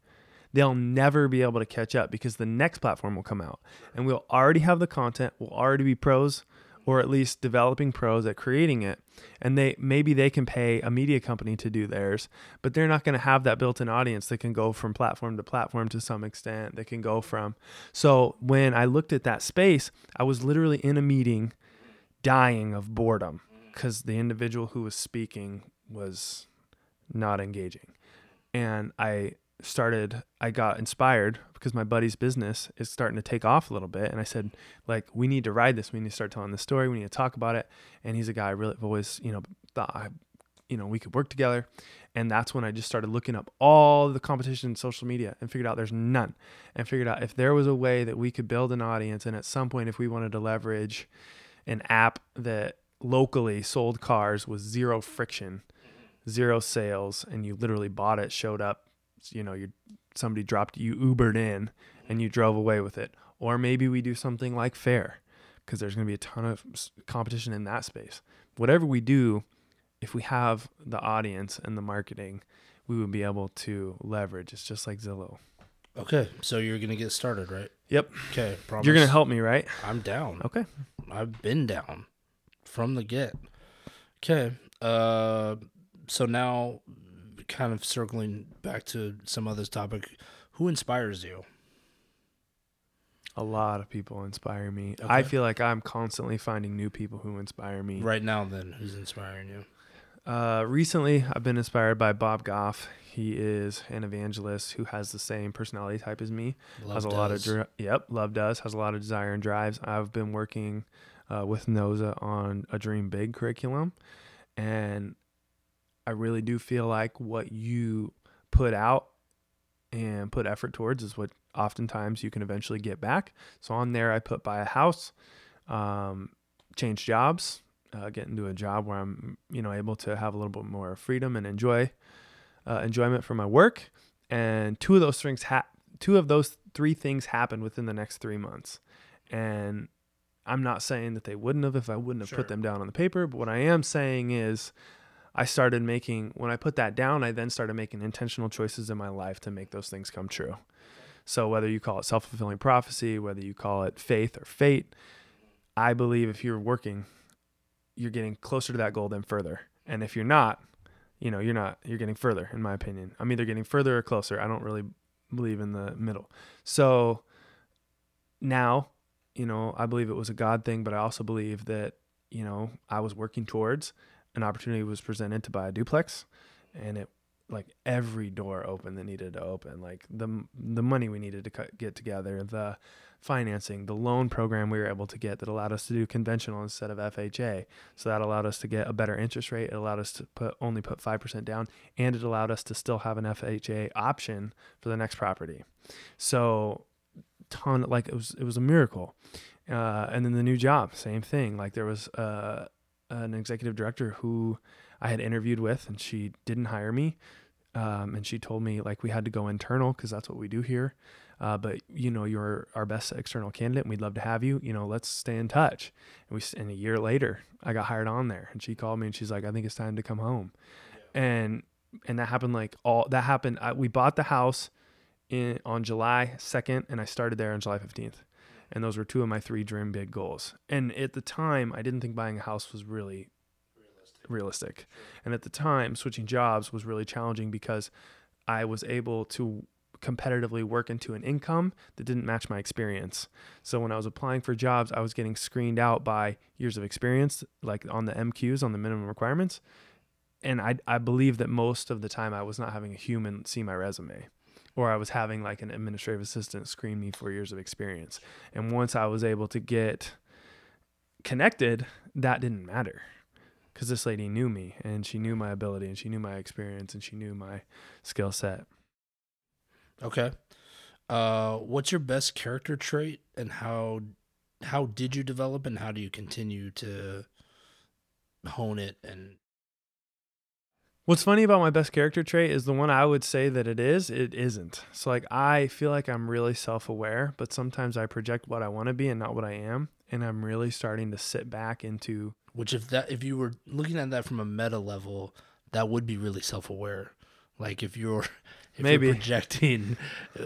they'll never be able to catch up because the next platform will come out and we'll already have the content we'll already be pros or at least developing pros at creating it. And they maybe they can pay a media company to do theirs but they're not going to have that built-in audience that can go from platform to platform to some extent that can go from. So when i looked at that space i was literally in a meeting dying of boredom because the individual who was speaking was not engaging. And i started i got inspired because my buddy's business is starting to take off a little bit. And i said like we need to ride this. We need to start telling the story. We need to talk about it. And he's a guy i really have always you know thought i you know we could work together. And that's when i just started looking up all the competition in social media and figured out there's none. And figured out if there was a way that we could build an audience and at some point if we wanted to leverage an app that locally sold cars with zero friction zero sales and you literally bought it showed up you know you somebody dropped you ubered in and you drove away with it or maybe we do something like fair because there's going to be a ton of competition in that space whatever we do if we have the audience and the marketing we would be able to leverage it's just like zillow Okay. So you're going to get started, right? yep Okay. Promise. you're going to help me right I'm down. okay I've been down from the get. Okay. Uh, so now, kind of circling back to some other topic, who inspires you? a lot of people inspire me i feel like i'm constantly finding new people who inspire me Right now, then, who's inspiring you? Uh, recently, I've been inspired by Bob Goff. He is an evangelist who has the same personality type as me. Love has a lot of does. dri- yep, love does has a lot of desire and drives. I've been working uh, with Noza on a Dream Big curriculum, and I really do feel like what you put out and put effort towards is what oftentimes you can eventually get back. So on there, I put buy a house, um, change jobs, uh, get into a job where I'm, you know, able to have a little bit more freedom and enjoy uh, enjoyment for my work. And two of those things, ha- two of those three things happened within the next three months. And I'm not saying that they wouldn't have if I wouldn't have Sure. put them down on the paper. But what I am saying is, I started making when I put that down, I then started making intentional choices in my life to make those things come true. So whether you call it self-fulfilling prophecy, whether you call it faith or fate, I believe if you're working, you're getting closer to that goal than further. And if you're not, you know, you're not you're getting further in my opinion. I'm either getting further or closer. I don't really believe in the middle. So now, you know, I believe it was a God thing, but I also believe that, you know, I was working towards an opportunity was presented to buy a duplex and it like every door open that needed to open like the the money we needed to cut, get together the financing the loan program we were able to get that allowed us to do conventional instead of FHA so that allowed us to get a better interest rate it allowed us to put only put 5% down and it allowed us to still have an FHA option for the next property. So ton like it was it was a miracle. Uh, and then the new job same thing like there was uh, an executive director who I had interviewed with, and she didn't hire me. Um, and she told me like we had to go internal because that's what we do here. Uh, but you know, you're our best external candidate, and we'd love to have you. You know, let's stay in touch. And we, and a year later, I got hired on there, and she called me and she's like, I think it's time to come home. Yeah. And and that happened like all that happened. I, we bought the house in on July 2nd, and I started there on July 15th. And those were two of my three dream big goals. And at the time, I didn't think buying a house was really realistic. And at the time, switching jobs was really challenging because I was able to competitively work into an income that didn't match my experience. So when I was applying for jobs, I was getting screened out by years of experience, like on the MQs, on the minimum requirements. And I, I believe that most of the time I was not having a human see my resume or I was having like an administrative assistant screen me for years of experience. And once I was able to get connected, that didn't matter because this lady knew me and she knew my ability and she knew my experience and she knew my skill set. Okay. Uh, what's your best character trait and how how did you develop and how do you continue to hone it and What's funny about my best character trait is the one I would say that it is, it isn't. So like I feel like I'm really self-aware, but sometimes I project what I want to be and not what I am, and I'm really starting to sit back into which if that if you were looking at that from a meta level, that would be really self aware. Like if you're if Maybe. projecting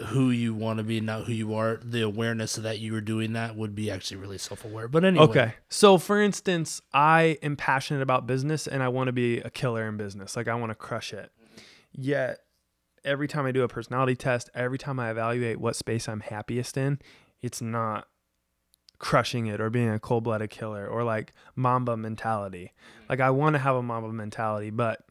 who you want to be, not who you are, the awareness that you were doing that would be actually really self aware. But anyway. Okay. So for instance, I am passionate about business and I want to be a killer in business. Like I want to crush it. Yet every time I do a personality test, every time I evaluate what space I'm happiest in, it's not crushing it or being a cold blooded killer or like Mamba mentality. Like I want to have a Mamba mentality, but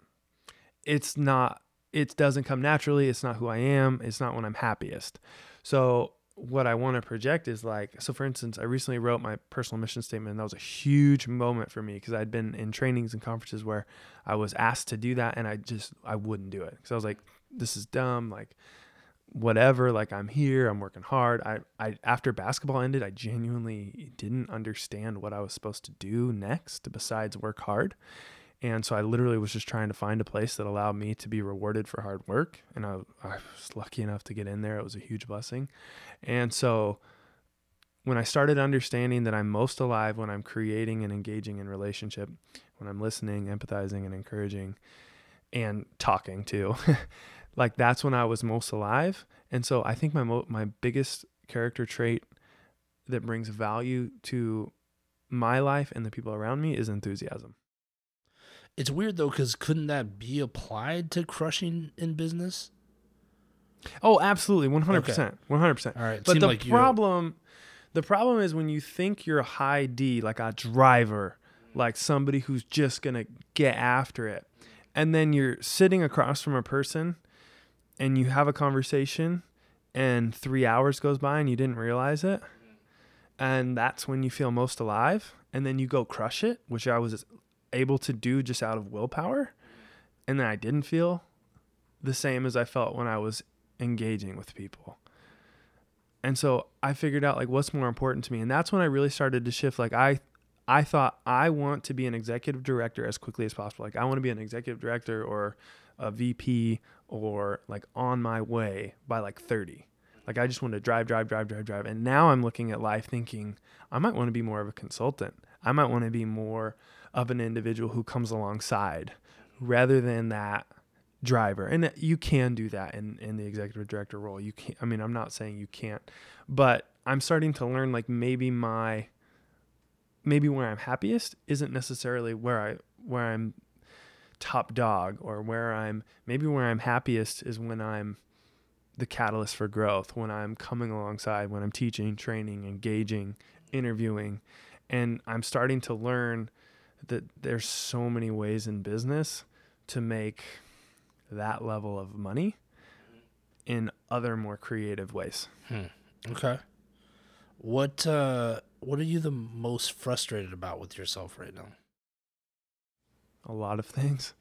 it's not, it doesn't come naturally. It's not who I am. It's not when I'm happiest. So what I want to project is like, so for instance, I recently wrote my personal mission statement, and that was a huge moment for me because I'd been in trainings and conferences where I was asked to do that, and I just I wouldn't do it because I was like, this is dumb. Like, whatever like i'm here i'm working hard I, I after basketball ended i genuinely didn't understand what i was supposed to do next besides work hard and so i literally was just trying to find a place that allowed me to be rewarded for hard work and i, I was lucky enough to get in there it was a huge blessing and so when i started understanding that i'm most alive when i'm creating and engaging in relationship when i'm listening empathizing and encouraging and talking too like that's when I was most alive. And so I think my mo- my biggest character trait that brings value to my life and the people around me is enthusiasm. It's weird though cuz couldn't that be applied to crushing in business? Oh, absolutely. 100%. 100%. All right. But the like problem the problem is when you think you're a high D like a driver, like somebody who's just going to get after it. And then you're sitting across from a person and you have a conversation and three hours goes by and you didn't realize it and that's when you feel most alive and then you go crush it which i was able to do just out of willpower and then i didn't feel the same as i felt when i was engaging with people and so i figured out like what's more important to me and that's when i really started to shift like i i thought i want to be an executive director as quickly as possible like i want to be an executive director or a VP or like on my way by like 30. Like I just want to drive, drive, drive, drive, drive. And now I'm looking at life thinking I might want to be more of a consultant. I might want to be more of an individual who comes alongside rather than that driver. And you can do that in, in the executive director role. You can't, I mean, I'm not saying you can't, but I'm starting to learn like maybe my, maybe where I'm happiest isn't necessarily where I, where I'm top dog or where I'm maybe where I'm happiest is when I'm the catalyst for growth, when I'm coming alongside, when I'm teaching, training, engaging, interviewing. And I'm starting to learn that there's so many ways in business to make that level of money in other more creative ways. Okay. What uh what are you the most frustrated about with yourself right now? A lot of things.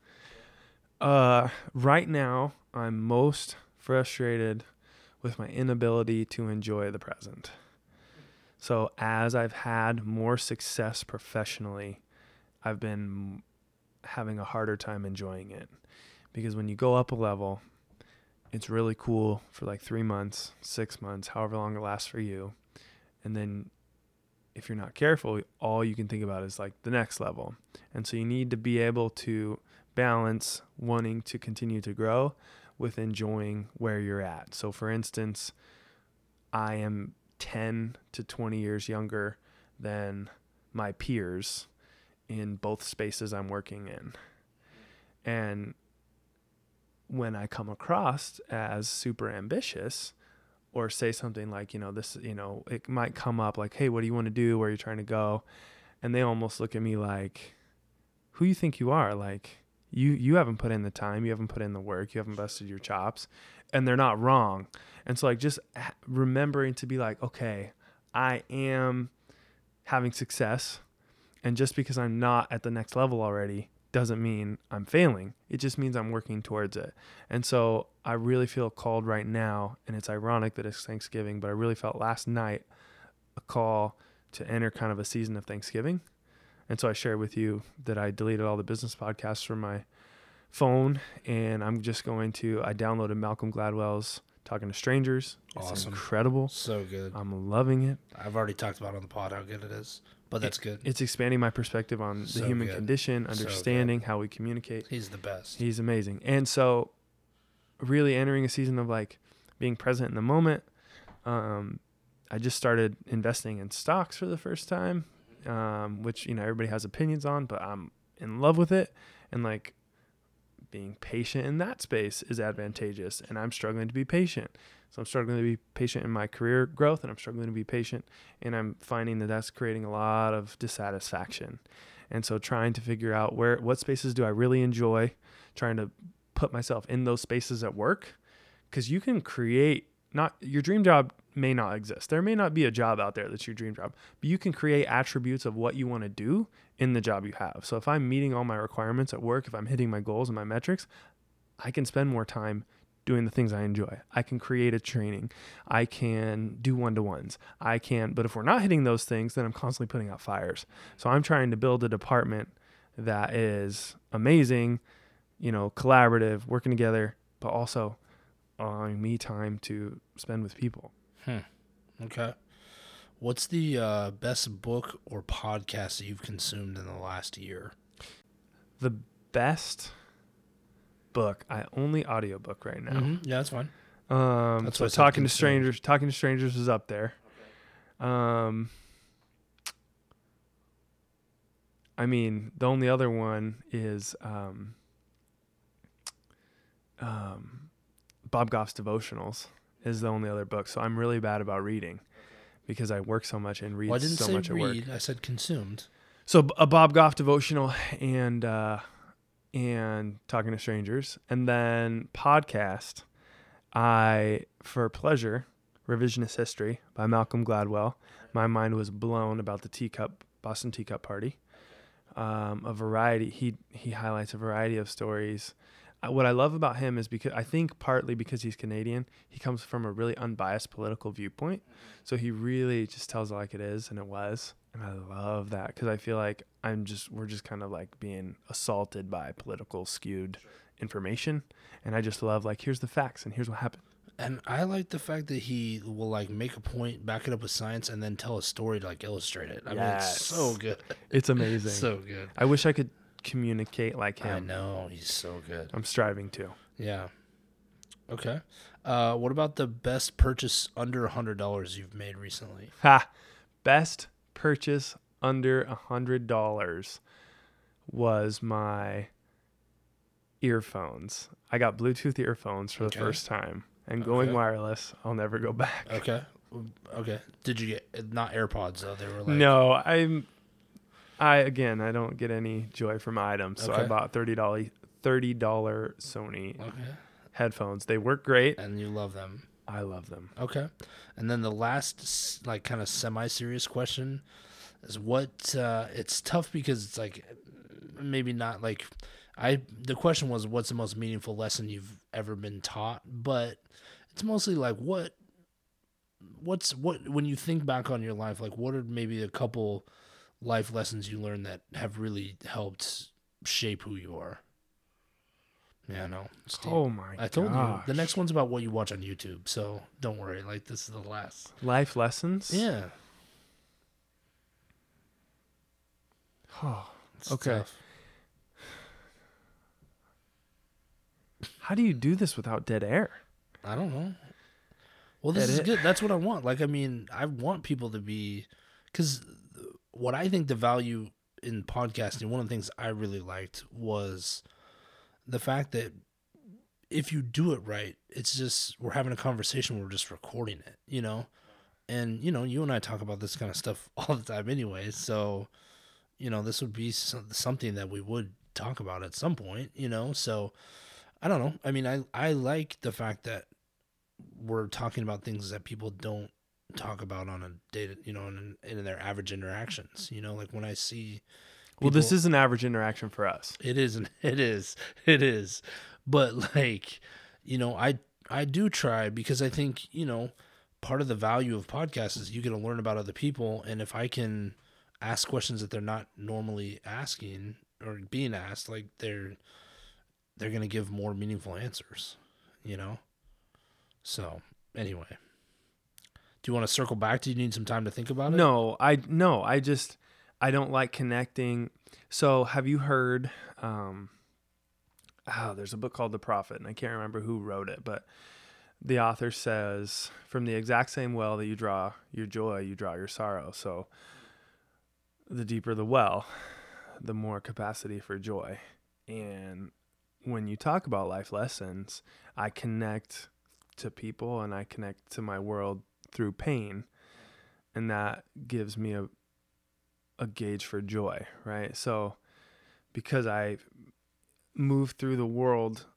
Uh, right now, I'm most frustrated with my inability to enjoy the present. So, as I've had more success professionally, I've been having a harder time enjoying it. Because when you go up a level, it's really cool for like three months, six months, however long it lasts for you. And then if you're not careful, all you can think about is like the next level. And so you need to be able to balance wanting to continue to grow with enjoying where you're at. So, for instance, I am 10 to 20 years younger than my peers in both spaces I'm working in. And when I come across as super ambitious or say something like, you know, this, you know, it might come up like, hey, what do you want to do? Where are you trying to go? And they almost look at me like, who you think you are? Like, you you haven't put in the time, you haven't put in the work, you haven't busted your chops, and they're not wrong. And so like just remembering to be like, okay, I am having success, and just because I'm not at the next level already doesn't mean I'm failing. It just means I'm working towards it. And so I really feel called right now, and it's ironic that it's Thanksgiving, but I really felt last night a call to enter kind of a season of Thanksgiving and so I shared with you that I deleted all the business podcasts from my phone and I'm just going to I downloaded Malcolm Gladwell's Talking to Strangers. It's Awesome. incredible. So good. I'm loving it. I've already talked about on the pod how good it is. But that's good. It's expanding my perspective on the human good. condition, So understanding how we communicate. He's the best. He's amazing. And so really entering a season of like being present in the moment. Um, I just started investing in stocks for the first time, um, which, you know, everybody has opinions on, but I'm in love with it. And like being patient in that space is advantageous. And I'm struggling to be patient. So I'm struggling to be patient in my career growth and I'm struggling to be patient. And I'm finding that that's creating a lot of dissatisfaction. And so trying to figure out where, what spaces do I really enjoy, trying to put myself in those spaces at work because you can create not your dream job may not exist there may not be a job out there that's your dream job but you can create attributes of what you want to do in the job you have so if i'm meeting all my requirements at work if i'm hitting my goals and my metrics i can spend more time doing the things i enjoy i can create a training i can do one-to-ones i can but if we're not hitting those things then i'm constantly putting out fires so i'm trying to build a department that is amazing you know, collaborative, working together, but also allowing me time to spend with people. Okay. What's the uh, best book or podcast that you've consumed in the last year? The best book, I only audiobook right now. Mhm. Yeah, that's fine. Um, That's so what talking to strangers, talking to strangers is up there. Um, I mean, the only other one is um, um, Bob Goff's devotionals is the only other book. So I'm really bad about reading because I work so much and read Well, I didn't so say much at work. I said consumed. So a Bob Goff devotional and uh, and talking to strangers, and then podcast. I for pleasure revisionist history by Malcolm Gladwell. My mind was blown about the teacup Boston Teacup Party. Um, a variety. He he highlights a variety of stories. Uh, what I love about him is because I think partly because he's Canadian, he comes from a really unbiased political viewpoint. So he really just tells it like it is, and it was. And I love that because I feel like I'm just we're just kind of like being assaulted by political skewed information, and I just love like here's the facts and here's what happened. And I like the fact that he will like make a point, back it up with science, and then tell a story to like illustrate it. I mean, it's so good. It's amazing. So good. I wish I could communicate like him. I know he's so good. I'm striving to. Yeah. Okay. Uh, what about the best purchase under a hundred dollars you've made recently? Ha! Best purchase under a hundred dollars was my earphones. I got Bluetooth earphones for the first time, and going wireless, I'll never go back. Okay. Okay. Did you get not AirPods though? They were like no, I'm. I again, I don't get any joy from items, so I bought thirty dollar thirty dollar Sony Okay. headphones. They work great. And you love them. I love them. Okay. And then the last, like, kind of semi-serious question is what? Uh, it's tough because it's like maybe not like I. The question was, what's the most meaningful lesson you've ever been taught? But it's mostly like what. What's what when you think back on your life? Like, what are maybe a couple life lessons you learned that have really helped shape who you are? Yeah, no. Steve. Oh my! I told you the next one's about what you watch on YouTube, so don't worry. Like this is the last. life lessons. Yeah. Oh, Okay. tough. how do you do this without dead air? I don't know. Well, this is good. That's what I want. Like, I mean, I want people to be, because what I think the value in podcasting, one of the things I really liked was the fact that if you do it right, it's just we're having a conversation, we're just recording it, you know? And, you know, you and I talk about this kind of stuff all the time anyway. So, you know, this would be something that we would talk about at some point, you know? So, I don't know. I mean, I, I like the fact that we're talking about things that people don't talk about on a data, you know, in, in their average interactions. You know, like when I see, Well, this is an average interaction for us. it is, it is, it is, but like, you know, I I do try because I think you know part of the value of podcasts is you get to learn about other people, and if I can ask questions that they're not normally asking or being asked, like they're they're gonna give more meaningful answers, you know. So anyway, do you want to circle back? Do you need some time to think about it? No, I no, I just I don't like connecting. So, have you heard um oh, there's a book called The Prophet and I can't remember who wrote it, but the author says from the exact same well that you draw your joy, you draw your sorrow. So, the deeper the well, the more capacity for joy. And when you talk about life lessons, I connect to people and I connect to my world through pain and that gives me a a gauge for joy, right? So because I move through the world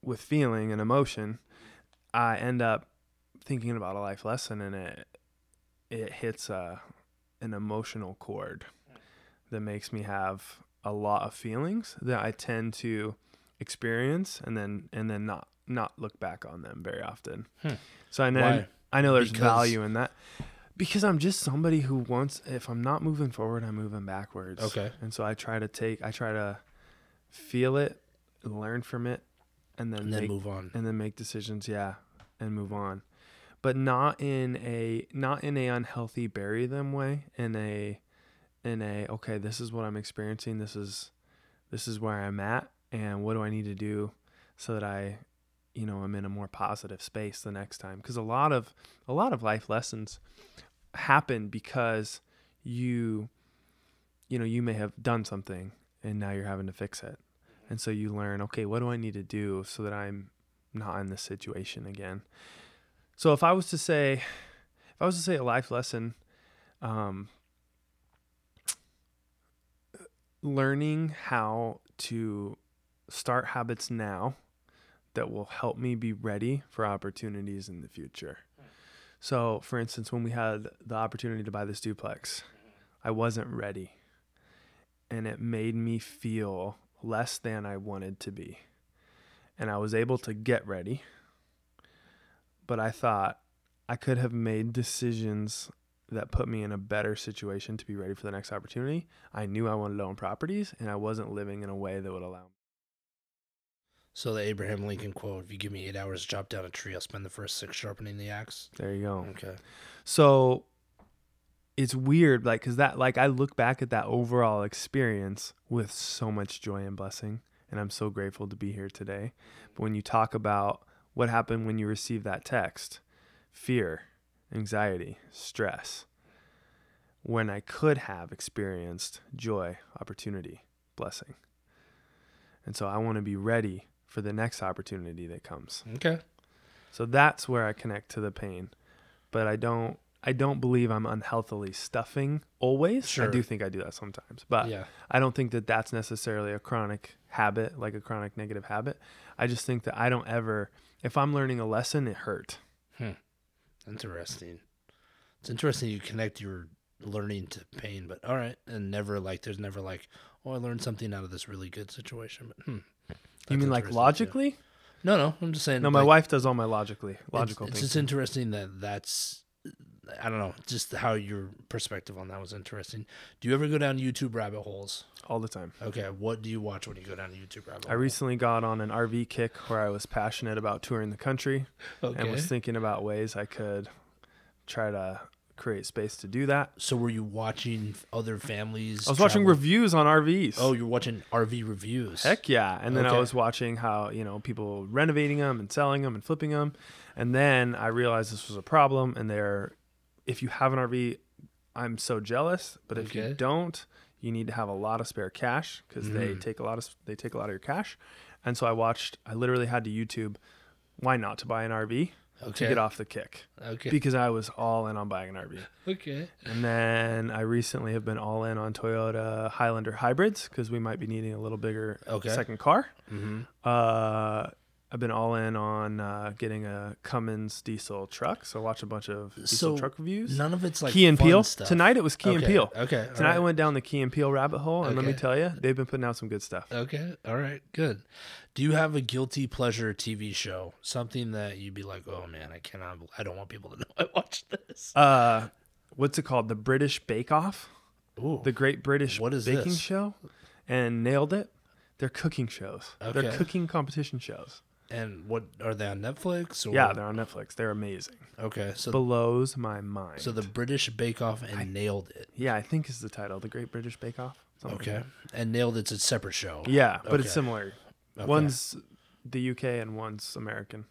with feeling and emotion, I end up thinking about a life lesson and it it hits a an emotional chord that makes me have a lot of feelings that I tend to experience and then and then not not look back on them very often. Hmm. So I know Why? I know there's Because- value in that because I'm just somebody who wants if I'm not moving forward, I'm moving backwards. Okay. And so I try to take I try to feel it, learn from it and then and then make move on. and then make decisions, yeah, and move on. But not in a not in a unhealthy bury them way, in a in a okay, this is what I'm experiencing, this is this is where I'm at and what do I need to do so that I you know, I'm in a more positive space the next time because a lot of a lot of life lessons happen because you you know, you may have done something and now you're having to fix it. And so you learn, okay, what do I need to do so that I'm not in this situation again? So if I was to say, if I was to say a life lesson, um, learning how to start habits now that will help me be ready for opportunities in the future. So, for instance, when we had the opportunity to buy this duplex, I wasn't ready. And it made me feel less than I wanted to be. And I was able to get ready. But I thought I could have made decisions that put me in a better situation to be ready for the next opportunity. I knew I wanted to own properties and I wasn't living in a way that would allow me. So the Abraham Lincoln quote: "If you give me eight hours to chop down a tree, I'll spend the first six sharpening the axe." There you go. Okay. So it's weird, like, cause that, like, I look back at that overall experience with so much joy and blessing, and I'm so grateful to be here today. But when you talk about what happened when you received that text, fear, anxiety, stress, when I could have experienced joy, opportunity, blessing. And so I want to be ready for the next opportunity that comes. Okay. So that's where I connect to the pain. But I don't I don't believe I'm unhealthily stuffing always. Sure. I do think I do that sometimes, but yeah. I don't think that that's necessarily a chronic habit, like a chronic negative habit. I just think that I don't ever, if I'm learning a lesson, it hurt. Interesting. It's interesting you connect your learning to pain, but all right, and never like there's never like, oh, I learned something out of this really good situation. But hmm, You mean like interesting, too. logically? No, no, I'm just saying. No, my like, wife does all my logically logical It's, it's just interesting that that's. I don't know, just how your perspective on that was interesting. Do you ever go down YouTube rabbit holes? all the time. Okay, what do you watch when you go down a YouTube rabbit holes? I hole? recently got on an RV kick where I was passionate about touring the country okay. and was thinking about ways I could try to create space to do that. so were you watching other families? I was watching reviews on RVs. Oh, you're watching RV reviews. Heck yeah. And then I was watching how, you know, people renovating them and selling them and flipping them. And then I realized this was a problem. And they're, if you have an RV, I'm so jealous. But if Okay. you don't, you need to have a lot of spare cash because they Mm. take a lot of, they take a lot of your cash. And so I watched, I literally had to YouTube why not to buy an RV Okay. to get off the kick Okay. because I was all in on buying an RV. okay. And then I recently have been all in on Toyota Highlander hybrids because we might be needing a little bigger Okay. second car. Mm-hmm. Uh, I've been all in on uh, getting a Cummins diesel truck. So watch a bunch of diesel So, truck reviews. None of it's like Key and Peele. stuff. Tonight it was Key and okay. Peele. Okay. Tonight I went down the Key and Peele rabbit hole, and let me tell you, they've been putting out some good stuff. Okay. All right. Good. Do you have a guilty pleasure TV show? Something that you'd be like, oh man, I cannot. I don't want people to know I watched this. Uh, what's it called? The British Bake Off, Ooh. the Great British What is Baking this? Show, and nailed it. They're cooking shows. Okay. They're cooking competition shows. And what are they on Netflix? Or? Yeah, they're on Netflix. They're amazing. Okay. So Blows my mind. so the British Bake Off and nailed it. yeah, I think is the title, the Great British Bake Off. Something like Okay. And nailed it's a separate show. Yeah, but Okay. it's similar. Okay. One's the UK and one's American.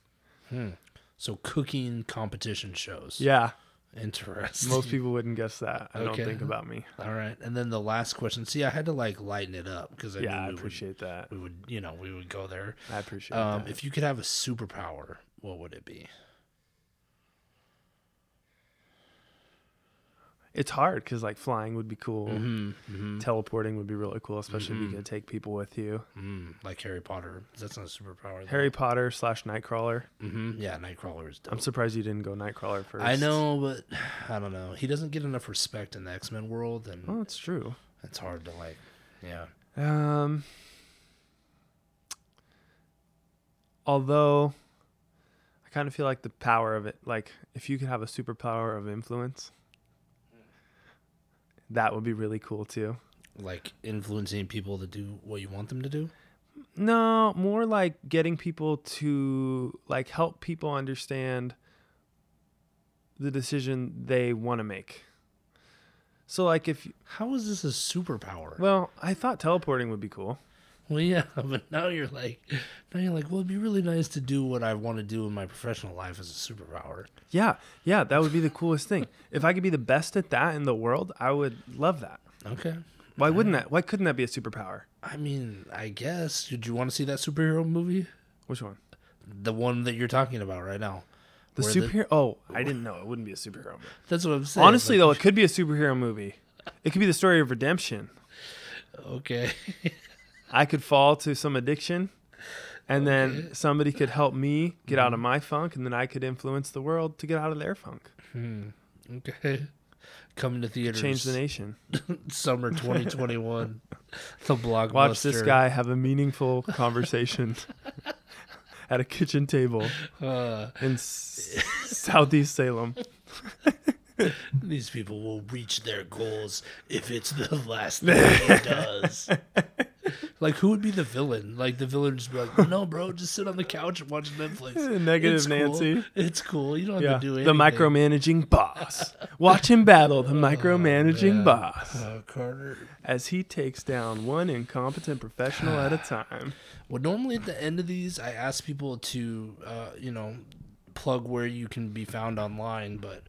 Hmm. So cooking competition shows. Yeah, Interesting. most people wouldn't guess that. I Okay. don't think about me. All right. And then the last question. See, I had to like lighten it up because I yeah, knew I we would, appreciate that. we would, you know, we would go there. I appreciate Um, that. if you could have a superpower, what would it be? It's hard because like flying would be cool. Mm-hmm. Teleporting would be really cool, especially if Mhm. you could take people with you. Mm, like Harry Potter. That's not a superpower. though. Harry Potter slash Nightcrawler. hmm Yeah, Nightcrawler is dope. I'm surprised you didn't go Nightcrawler first. I know, but I don't know. He doesn't get enough respect in the X Men world, and Well, it's true. it's hard to like. Yeah. Um, although I kind of feel like the power of it, like if you could have a superpower of influence, that would be really cool too. Like influencing people to do what you want them to do. No, more like getting people to like help people understand the decision they want to make. So like if How is this a superpower? well, I thought teleporting would be cool. Well, yeah, but now you're like, now you're like, well, it'd be really nice to do what I want to do in my professional life as a superpower. Yeah, yeah, that would be the coolest thing. If I could be the best at that in the world, I would love that. Okay. Why wouldn't that? Why couldn't that be a superpower? I mean, I guess. Did you want to see that superhero movie? Which one? The one that you're talking about right now. The Where superhero? oh, I didn't know. It wouldn't be a superhero movie. That's what I'm saying. Honestly, like, though, it could be a superhero movie. It could be the story of redemption. Okay. I could fall to some addiction, and Okay. Mm-hmm. then somebody could help me get out of my funk, and then I could influence the world to get out of their funk. Hmm. Okay. Coming to theaters. Change the nation. Summer 2021. the blockbuster. Watch this guy have a meaningful conversation at a kitchen table Uh, in S- Southeast Salem. these people will reach their goals if it's the last thing he does. Like, who would be the villain? Like, the villain would just be like, no, bro, just sit on the couch and watch Netflix. Negative It's cool. Nancy. It's cool. You don't have to do anything. the micromanaging boss. Watch him battle the micromanaging man. boss Uh, Carter. as he takes down one incompetent professional at a time. Well, normally at the end of these, I ask people to, uh, you know, plug where you can be found online, but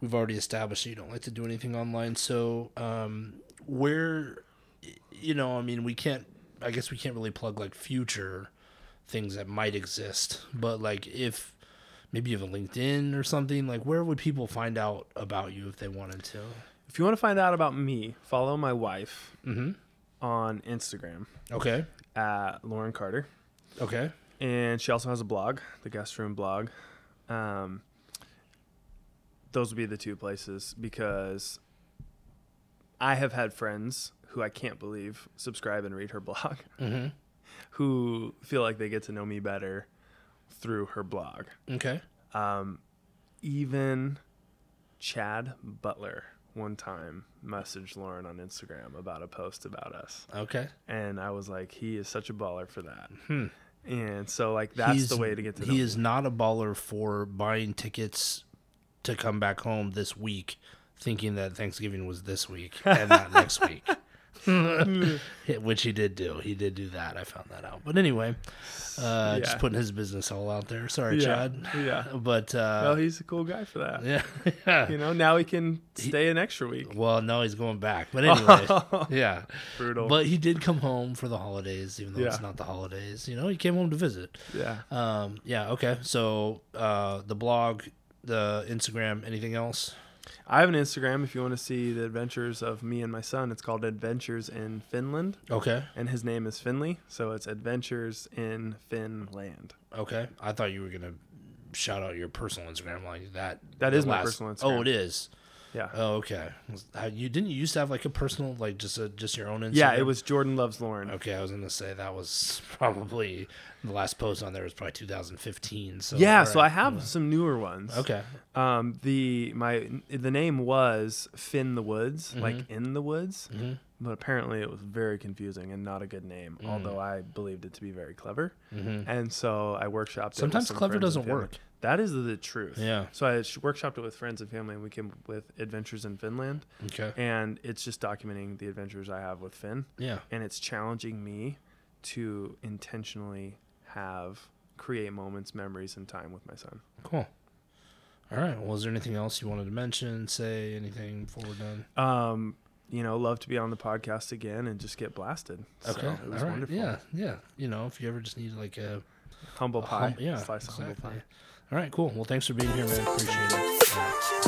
we've already established you don't like to do anything online. So, um, where, you know, I mean, we can't, I guess we can't really plug like future things that might exist, but like if maybe you have a LinkedIn or something. Like, where would people find out about you if they wanted to? If you want to find out about me, follow my wife Mm-hmm. on Instagram Okay. at Lauren Carter. Okay. and she also has a blog, the guest room blog. Um, those would be the two places because I have had friends who I can't believe subscribe and read her blog, Mm-hmm. who feel like they get to know me better through her blog. Okay. Um, even Chad Butler one time messaged Lauren on Instagram about a post about us, Okay. and I was like, he is such a baller for that. Hmm. And so, like, that's He's- the way to get to know He me. is not a baller for buying tickets to come back home this week, thinking that Thanksgiving was this week and not next week. Which he did do. He did do that. I found that out. But anyway, uh, Yeah. just putting his business all out there. Sorry, Yeah, Chad. yeah. But uh, well, he's a cool guy for that. yeah, yeah. You know, now he can stay an extra week. Well, no, he's going back. But anyway, yeah. Brutal. But he did come home for the holidays, even though it's not the holidays. You know, he came home to visit. yeah. Um, yeah, okay. So uh, the blog, the Instagram, anything else? I have an Instagram if you want to see the adventures of me and my son. It's called Adventures in Finnland, Okay, and his name is Finley. So it's Adventures in Finnland. okay. I thought you were gonna shout out your personal Instagram like that. That is is my personal oh, Instagram. Oh, it is. Yeah. Oh, okay. You didn't you used to have like a personal, like just a just your own Instagram? yeah, it was Jordan Loves Lauren. Okay, I was gonna say that was probably the last post on there was probably 2015. So yeah, all so I right. have some newer ones. Okay. Um, the my the name was Finn the Woods, like Mm-hmm. in the woods, Mhm. but apparently it was very confusing and not a good name. Mm. Although I believed it to be very clever, Mhm. and so I workshopped. it with Sometimes some clever doesn't work. That is the truth. Yeah. So I sh- workshopped it with friends and family, and we came up with Adventures in Finnland, Okay. and it's just documenting the adventures I have with Finn, Yeah. and it's challenging me to intentionally have create moments, memories, and time with my son. Cool. All right. Well, is there anything else you wanted to mention, say anything before we're done? Um, you know, love to be on the podcast again and just get blasted. Okay. So it was All right. wonderful. Yeah. Yeah. You know, if you ever just need like a, Humble a pie. hum- yeah. Slice of humble pie. All right. Cool. Well, thanks for being here, man. Appreciate it. All right.